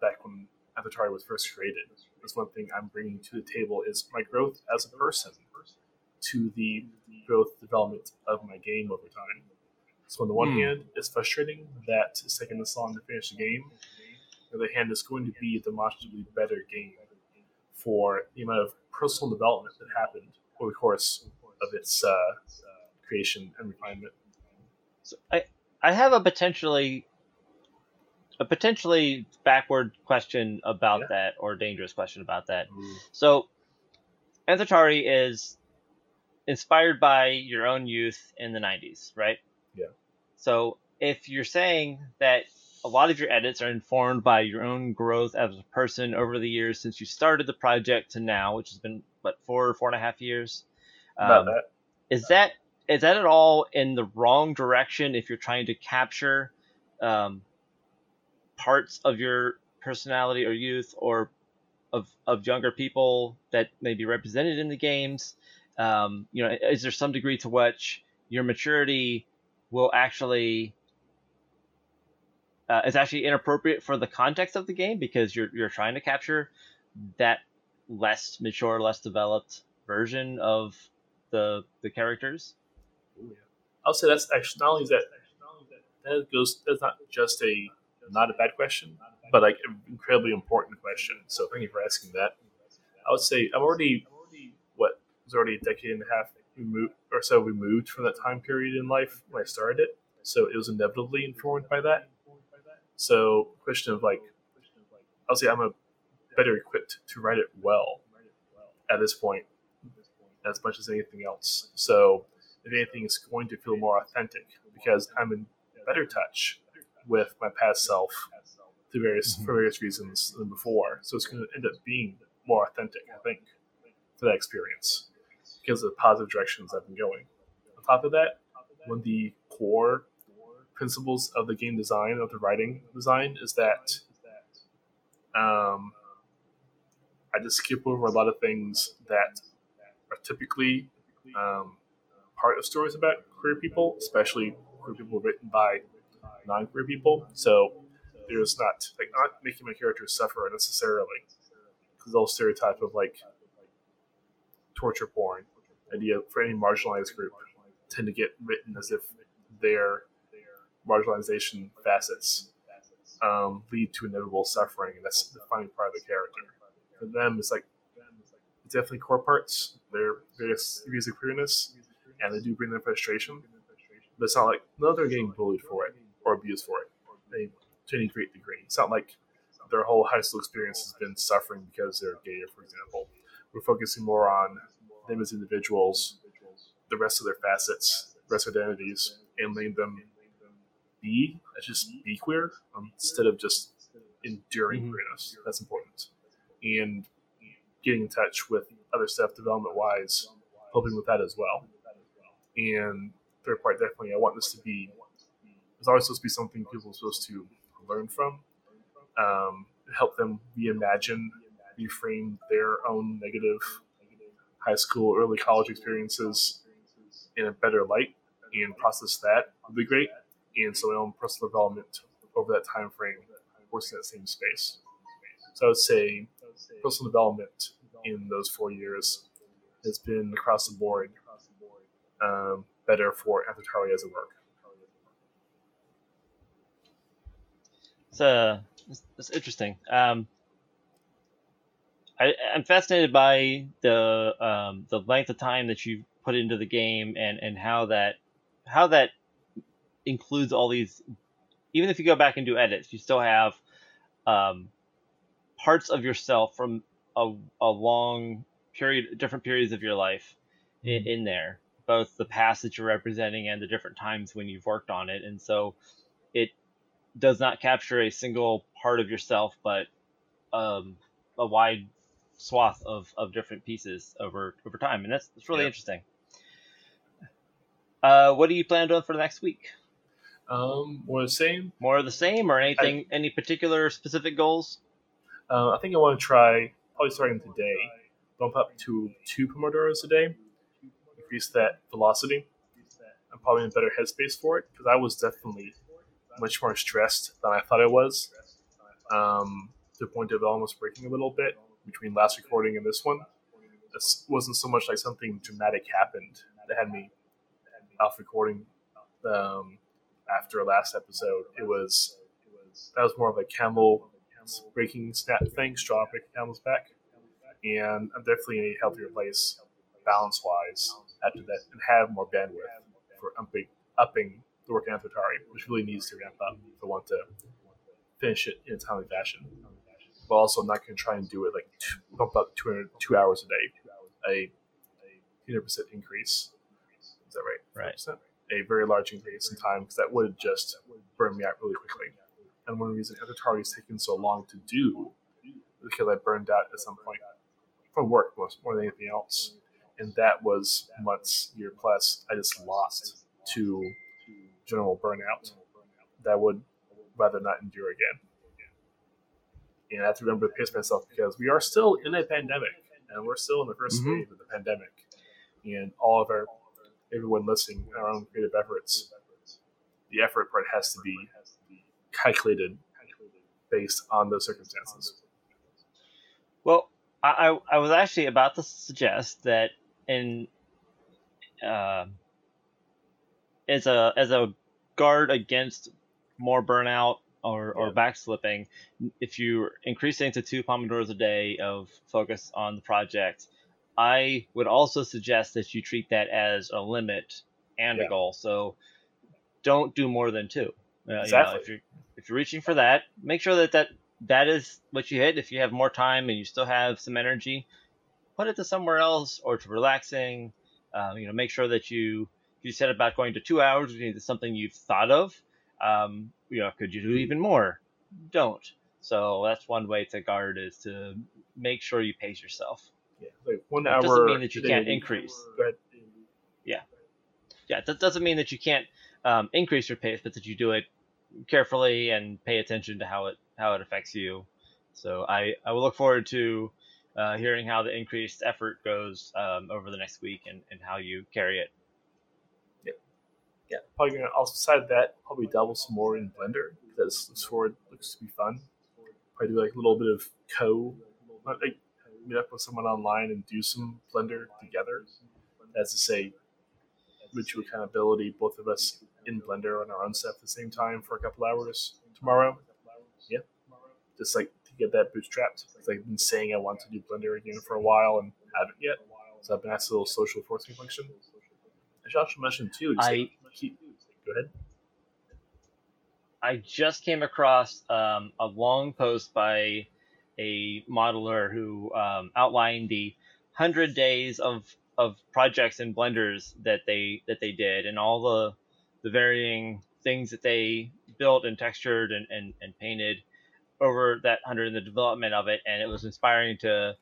back when Avatar was first created. That's one thing I'm bringing to the table is my growth as a person to the growth development of my game over time. So on the one Hmm. hand, it's frustrating that it's taken this long to finish the game. On the other hand, it's going to be a demonstrably better game for the amount of personal development that happened over the course of its uh, creation and refinement. So I I have a potentially a potentially backward question about Yeah. that or dangerous question about that. So Anthotari is inspired by your own youth in the 90s, right? Yeah. So if you're saying that a lot of your edits are informed by your own growth as a person over the years since you started the project to now, which has been what four or four and a half years, About um, that, is that is that at all in the wrong direction if you're trying to capture um, parts of your personality or youth or of, of younger people that may be represented in the games. Um, you know is there some degree to which your maturity will actually uh, is actually inappropriate for the context of the game because you're you're trying to capture that less mature less developed version of the the characters? I'll say that's actually not only that that goes that's not just a not a bad question, but like incredibly important question. So thank you for asking that. I would say I'm already what was already a decade and a half removed or so removed from that time period in life when I started it. So it was inevitably informed by that. So question of like I'll say I'm a better equipped to write it well at this point as much as anything else. So if anything, it's going to feel more authentic because I'm in better touch with my past self to various Mm-hmm. for various reasons than before. So it's going to end up being more authentic, I think, for that experience because of the positive directions I've been going. On top of that, one of the core principles of the game design of the writing design is that um, I just skip over a lot of things that are typically um, part of stories about queer people, especially queer people written by non-queer people. So there's not like not making my characters suffer necessarily because the whole stereotype of like torture porn idea for any marginalized group tend to get written as if their marginalization facets um, lead to inevitable suffering, and that's the defining part of the character. For them, it's like it's definitely core parts. They're various degrees of queerness, and they do bring their frustration. But it's not like no, they're getting bullied for it or abused for it. To any great degree, it's not like their whole high school experience has been suffering because they're gay, for example. We're focusing more on them as individuals, the rest of their facets, the rest of their identities, and letting them be, just be queer um, instead of just enduring Mhm. queerness. That's important. And getting in touch with other stuff development wise, helping with that as well. And third part, definitely, I want this to be, it's always supposed to be something people are supposed to learn from, um, help them reimagine, reframe their own negative high school, early college experiences in a better light and process that would be great. And so my own personal development over that time frame works in that same space. So I would say personal development in those four years has been across the board um, better for Anthotari as a work. It's a That's, that's interesting. Um, I, I'm fascinated by the um, the length of time that you put into the game and, and how that how that includes all these. Even if you go back and do edits, you still have um, parts of yourself from a, a long period, different periods of your life in, in there, both the past that you're representing and the different times when you've worked on it, and so it does not capture a single part of yourself, but um, a wide swath of, of different pieces over over time, and that's, that's really Yeah. interesting. Uh, what do you plan on doing for the next week? Um, more the same. More of the same, or anything? any particular specific goals? Uh, I think I want to try, probably starting today, bump up to two Pomodoros a day, increase that velocity. I'm probably in a better headspace for it because I was definitely much more stressed than I thought I was, um, to the point of almost breaking a little bit between last recording and this one. This wasn't so much like something dramatic happened that had me off recording um, after last episode. It was that was more of a camel breaking snap thing, straw breaking camel's back, and I'm definitely in a healthier place balance wise after that, and have more bandwidth for upping, upping the work on Atari, which really needs to ramp up if I want to finish it in a timely fashion. But also, I'm not going to try and do it like two, bump up 200, two hours a day, a 100% increase. Is that right? Right. 100%? A very large increase in time because that would just burn me out really quickly. And one reason Atari is taking so long to do is because I burned out at some point from work most more than anything else. And that was months, year plus. I just lost to general burnout that would rather not endure again. And I have to remember to pace myself because we are still in a pandemic and we're still in the 1st Mhm. wave of the pandemic. And all of our everyone listening, our own creative efforts, the effort part has to be calculated based on those circumstances. Well, I, I, I was actually about to suggest that in uh, as a as a guard against more burnout or, or backslipping, if you're increasing to two pomodoros a day of focus on the project, I would also suggest that you treat that as a limit and Yeah. a goal. So don't do more than two. Uh, you know, Exactly. if you're if you're reaching for that, make sure that, that that is what you hit. If you have more time and you still have some energy, put it to somewhere else or to relaxing. Um, you know, make sure that you you said about going to two hours, which is something you've thought of. Um, you know, could you do even more? Don't. So that's one way to guard is to make sure you pace yourself. Yeah, like one It hour. doesn't mean that you can't increase. Ahead. Yeah, that doesn't mean that you can't um, increase your pace, but that you do it carefully and pay attention to how it how it affects you. So I I will look forward to uh, hearing how the increased effort goes um, over the next week and, and how you carry it. Yeah, probably gonna also side that probably double some more in Blender because this forward looks to be fun. Probably do like a little bit of co, like meet up with someone online and do some Blender together. As to say, mutual accountability, both of us in Blender on our own stuff at the same time for a couple hours tomorrow. Yeah, just like to get that bootstrapped. 'Cause I've been saying I want to do Blender again for a while and haven't yet. So I've been asked a little social forcing function. I should also mention too. I- keep, go ahead. I just came across um, a long post by a modeler who um, outlined the hundred days of of projects and blenders that they that they did and all the the varying things that they built and textured and, and, and painted over that hundred in the development of it and it was inspiring to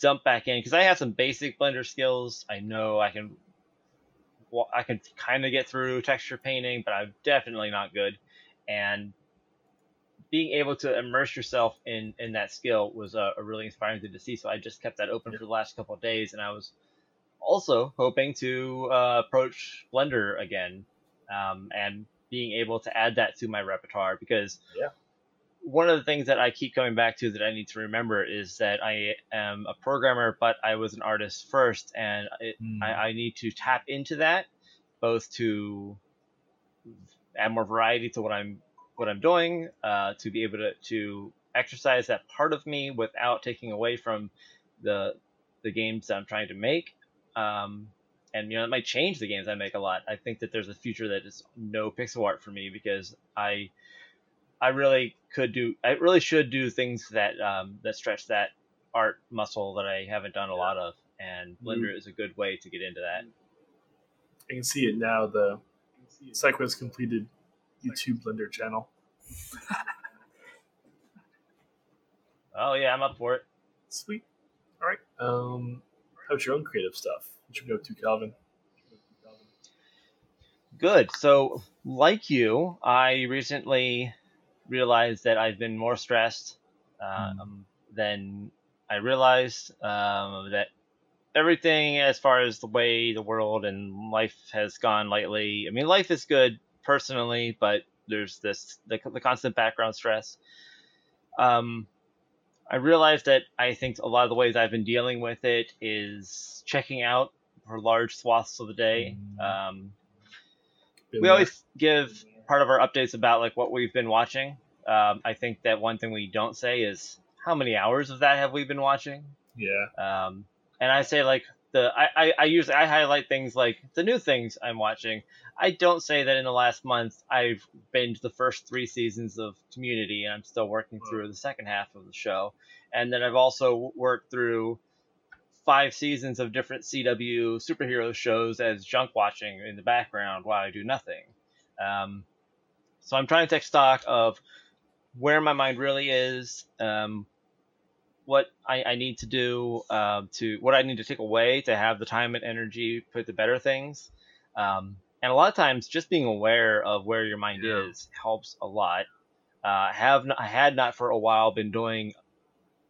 jump back in because I have some basic blender skills. I know I can I can kind of get through texture painting, but I'm definitely not good. And being able to immerse yourself in in that skill was a, a really inspiring thing to see. So I just kept that open for the last couple of days, and I was also hoping to uh, approach Blender again, um, and being able to add that to my repertoire because Yeah. One of the things that I keep coming back to that I need to remember is that I am a programmer, but I was an artist first, and it, Hmm. I, I need to tap into that both to add more variety to what I'm what I'm doing, uh, to be able to, to exercise that part of me without taking away from the the games that I'm trying to make. Um, and you know, it might change the games I make a lot. I think that there's a future that is no pixel art for me because I I really could do I really should do things that um, that stretch that art muscle that I haven't done a lot of, and Blender is a good way to get into that. I can see it now. The Side Quest Completed YouTube Blender channel. oh yeah, I'm up for it. Sweet. All right. Um, how's your own creative stuff? What you go to, Calvin? Good. So, like you, I recently realized that I've been more stressed um, mm. than I realized. Um, that everything, as far as the way the world and life has gone lately, I mean, life is good personally, but there's this the, the constant background stress. Um, I realized that I think a lot of the ways I've been dealing with it is checking out for large swaths of the day. Mm. Um, we always give part of our updates about like what we've been watching. Um, I think that one thing we don't say is how many hours of that have we been watching. Yeah. Um, and I say like the I, I, I usually I highlight things like the new things I'm watching. I don't say that in the last month I've binged the first three seasons of Community and I'm still working through the second half of the show, and then I've also worked through five seasons of different CW superhero shows as junk watching in the background while I do nothing. Um, so I'm trying to take stock of where my mind really is, um, what I, I, need to do uh, to what I need to take away to have the time and energy put to better things. Um, and a lot of times, just being aware of where your mind yeah. is helps a lot. Uh, have not, I had not for a while been doing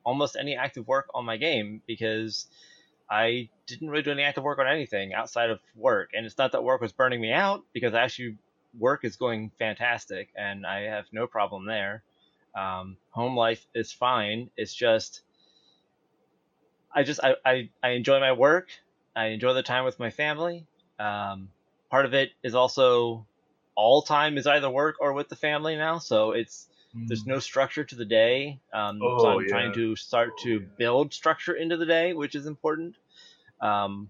almost any active work on my game because I didn't really do any active work on anything outside of work. And it's not that work was burning me out because I actually work is going fantastic and I have no problem there. Um, home life is fine. It's just I just I, I, I enjoy my work. I enjoy the time with my family. Um, part of it is also all time is either work or with the family now, so it's there's no structure to the day. Um, oh, so I'm yeah. trying to start oh, to yeah. build structure into the day, which is important. Um,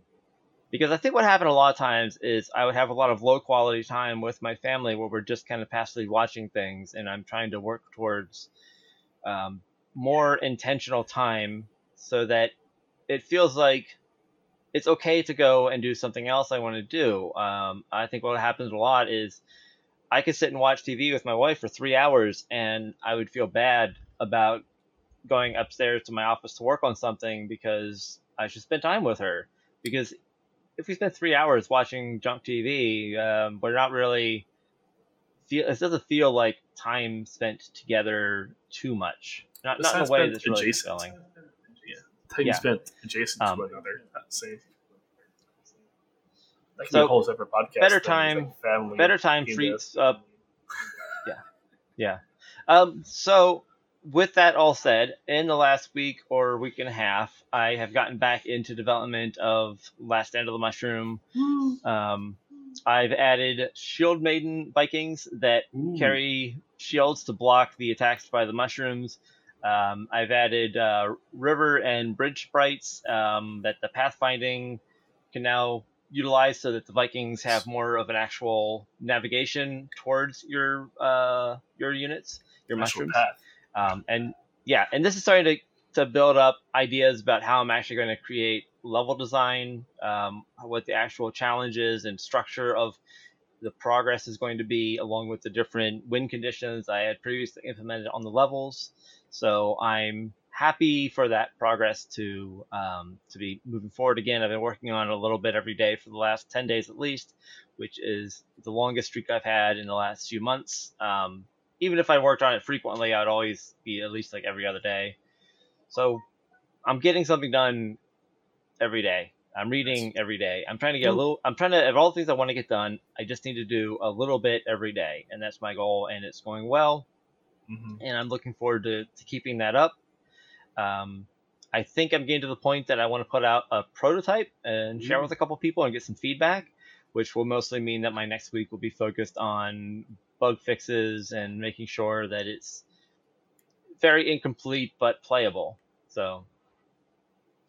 because I think what happened a lot of times is I would have a lot of low quality time with my family where we're just kind of passively watching things, and I'm trying to work towards um, more intentional time so that it feels like it's okay to go and do something else I want to do. Um, I think what happens a lot is I could sit and watch TV with my wife for three hours, and I would feel bad about going upstairs to my office to work on something because I should spend time with her. Because if we spend three hours watching junk TV, um, we're not really feel. It doesn't feel like time spent together too much. Not not in a way that's really adjacent. fulfilling. Yeah, time yeah. spent adjacent um, to another. Same. That so, a whole separate podcast. Better time. Like better time treats up. yeah, yeah. Um. So with that all said, in the last week or week and a half, I have gotten back into development of Last Stand of the Mushroom. Um, I've added Shield Maiden Vikings that Ooh. carry shields to block the attacks by the mushrooms. Um, I've added uh, river and bridge sprites um, that the pathfinding can now utilize so that the Vikings have more of an actual navigation towards your uh, your units, your Actual mushrooms. Path. Um, and yeah, and this is starting to, to build up ideas about how I'm actually going to create level design, um, what the actual challenges and structure of the progress is going to be, along with the different win conditions I had previously implemented on the levels. So I'm happy for that progress to um, to be moving forward again. I've been working on it a little bit every day for the last 10 days at least, which is the longest streak I've had in the last few months. Um, even if I worked on it frequently, I'd always be at least like every other day. So I'm getting something done every day. I'm reading every day. I'm trying to get a little. I'm trying to of all the things I want to get done. I just need to do a little bit every day, and that's my goal. And it's going well, mm-hmm. and I'm looking forward to, to keeping that up. Um, I think I'm getting to the point that I want to put out a prototype and share mm-hmm. with a couple people and get some feedback, which will mostly mean that my next week will be focused on bug fixes and making sure that it's very incomplete but playable. So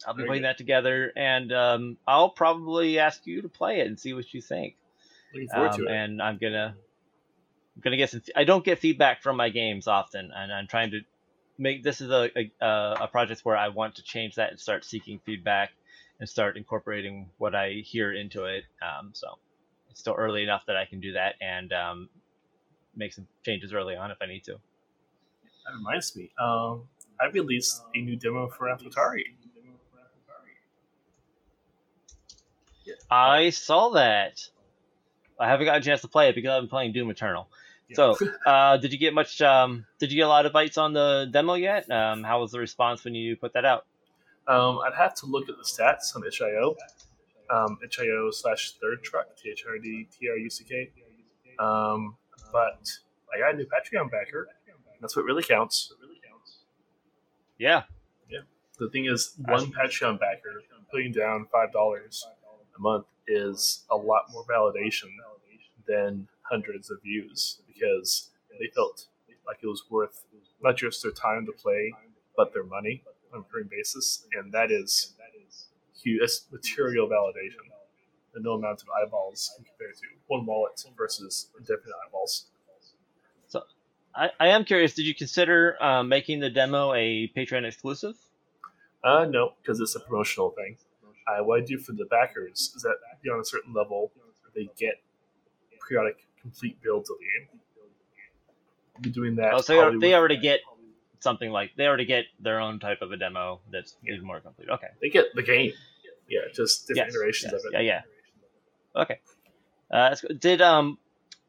I'll be Very putting good. that together, and um, I'll probably ask you to play it and see what you think. Looking forward Um, to it. and I'm gonna I'm gonna get some. I don't get feedback from my games often, and I'm trying to make this is a a, a project where I want to change that and start seeking feedback and start incorporating what I hear into it. Um, so it's still early enough that I can do that and um, make some changes early on if I need to. That reminds me. Um, I released a new demo for Atari. I saw that. I haven't got a chance to play it because I've been playing Doom Eternal. Yeah. So, uh, did you get much? Um, did you get a lot of bites on the demo yet? Um, how was the response when you put that out? Um, I'd have to look at the stats on itch.io. Um, itch.io slash third truck, T H R D T R U C K. Um, but I got a new Patreon backer. That's what really counts. Yeah, Yeah. The thing is, one Patreon backer putting down five dollars a month is a lot more validation than hundreds of views because they felt like it was worth not just their time to play, but their money on a recurring basis, and that is huge. That's material validation. No amount of eyeballs can compare to one wallet versus infinite eyeballs. So, I, I am curious. Did you consider um, making the demo a Patreon exclusive? Uh, no, because it's a promotional thing. Uh, what I do for the backers is that beyond a certain level, they get periodic complete builds of the game. I'll be doing that. Oh, so they, they already get something like they already get their own type of a demo that's Yeah. even more complete. Okay. they get the game. Yeah, just different Yes, iterations yes, of it. Yeah, yeah. Okay. Uh, did um,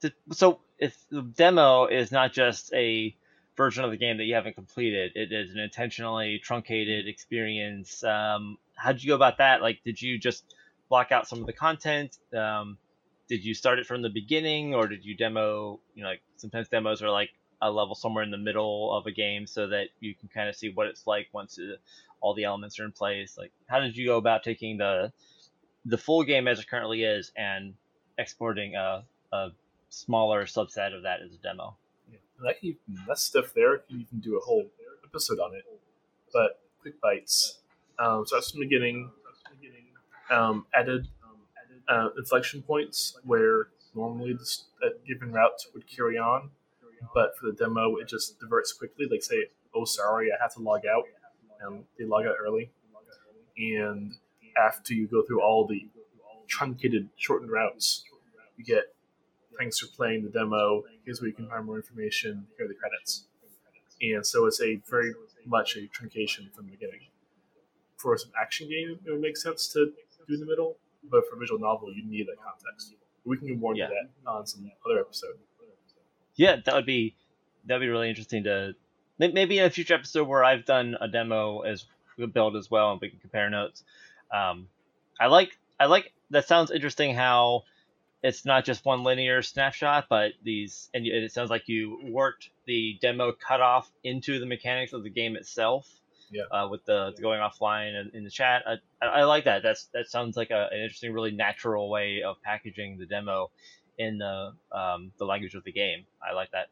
did, so if the demo is not just a version of the game that you haven't completed, it is an intentionally truncated experience. Um, how did you go about that? Like, did you just block out some of the content? Um, did you start it from the beginning, or did you demo? You know, like sometimes demos are like a level somewhere in the middle of a game, so that you can kind of see what it's like once it, all the elements are in place. Like, how did you go about taking the the full game as it currently is and exporting a, a smaller subset of that as a demo. Yeah. That, even, that stuff there you can even do a whole episode on it. But quick bites. Um, so that's from the beginning. Um, added uh, inflection points where normally this, given route would carry on, but for the demo it just diverts quickly. Like say, oh sorry, I have to log out, and they log out early. And after you go through all the truncated, shortened routes, you get thanks for playing the demo. Here's where you can find more information. Here are the credits. And so it's a very much a truncation from the beginning. For some action game, it would make sense to do in the middle, but for a visual novel, you need that context. We can into Yeah. that on some other episode. Yeah, that would be that would be really interesting to maybe in a future episode where I've done a demo as a build as well and we can compare notes. Um, I like I like that sounds interesting how it's not just one linear snapshot, but these and it sounds like you worked the demo cutoff into the mechanics of the game itself. Yeah. Uh, with the, the going offline in, in the chat, I, I, like that. That's that sounds like a, an interesting, really natural way of packaging the demo in the um, the language of the game. I like that.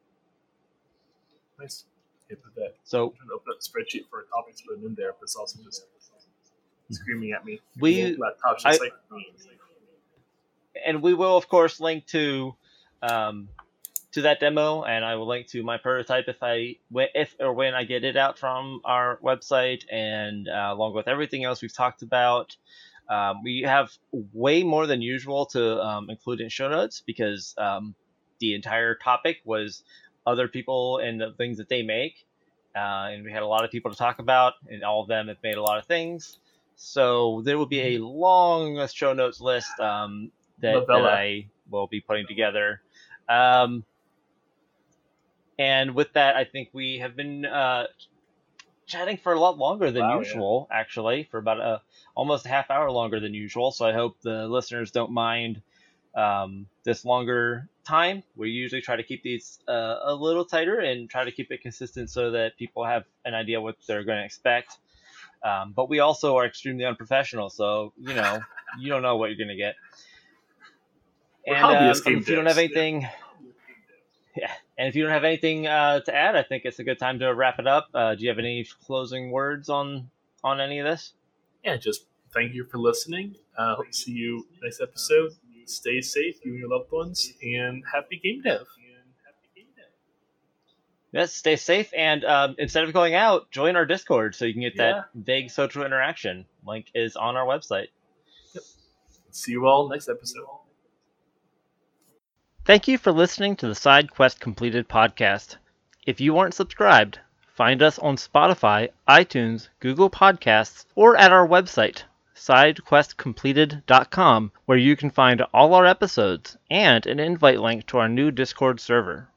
Nice. Put that. So I'm trying to open up the spreadsheet for a topic to put in there, but it's also just screaming at me. We- laptop's just I- like, and we will of course link to um, to that demo, and I will link to my prototype if I if or when I get it out from our website, and uh, along with everything else we've talked about. Um, we have way more than usual to um, include in show notes because um, the entire topic was other people and the things that they make, uh, and we had a lot of people to talk about, and all of them have made a lot of things. So there will be a long show notes list um, that, that I will be putting together. Um, and with that, I think we have been uh, chatting for a lot longer than Wow, yeah. usual, actually, for about a almost a half hour longer than usual. So I hope the listeners don't mind um, this longer time. We usually try to keep these uh, a little tighter and try to keep it consistent so that people have an idea what they're going to expect. Um, but we also are extremely unprofessional, so you know you don't know what you're going to get. We're And um, if you don't have anything, Yeah, and if you don't have anything uh, to add, I think it's a good time to wrap it up. Uh, do you have any closing words on on any of this? Yeah, just thank you for listening. Uh, hope to see you next episode. Stay safe, you and your loved ones, and happy game dev. Yes, stay safe, and um, instead of going out, join our Discord so you can get Yeah. that vague social interaction. Link is on our website. See you all next episode. Thank you for listening to the Side Quest Completed podcast. If you aren't subscribed, find us on Spotify, iTunes, Google Podcasts, or at our website, sidequestcompleted.com, where you can find all our episodes and an invite link to our new Discord server.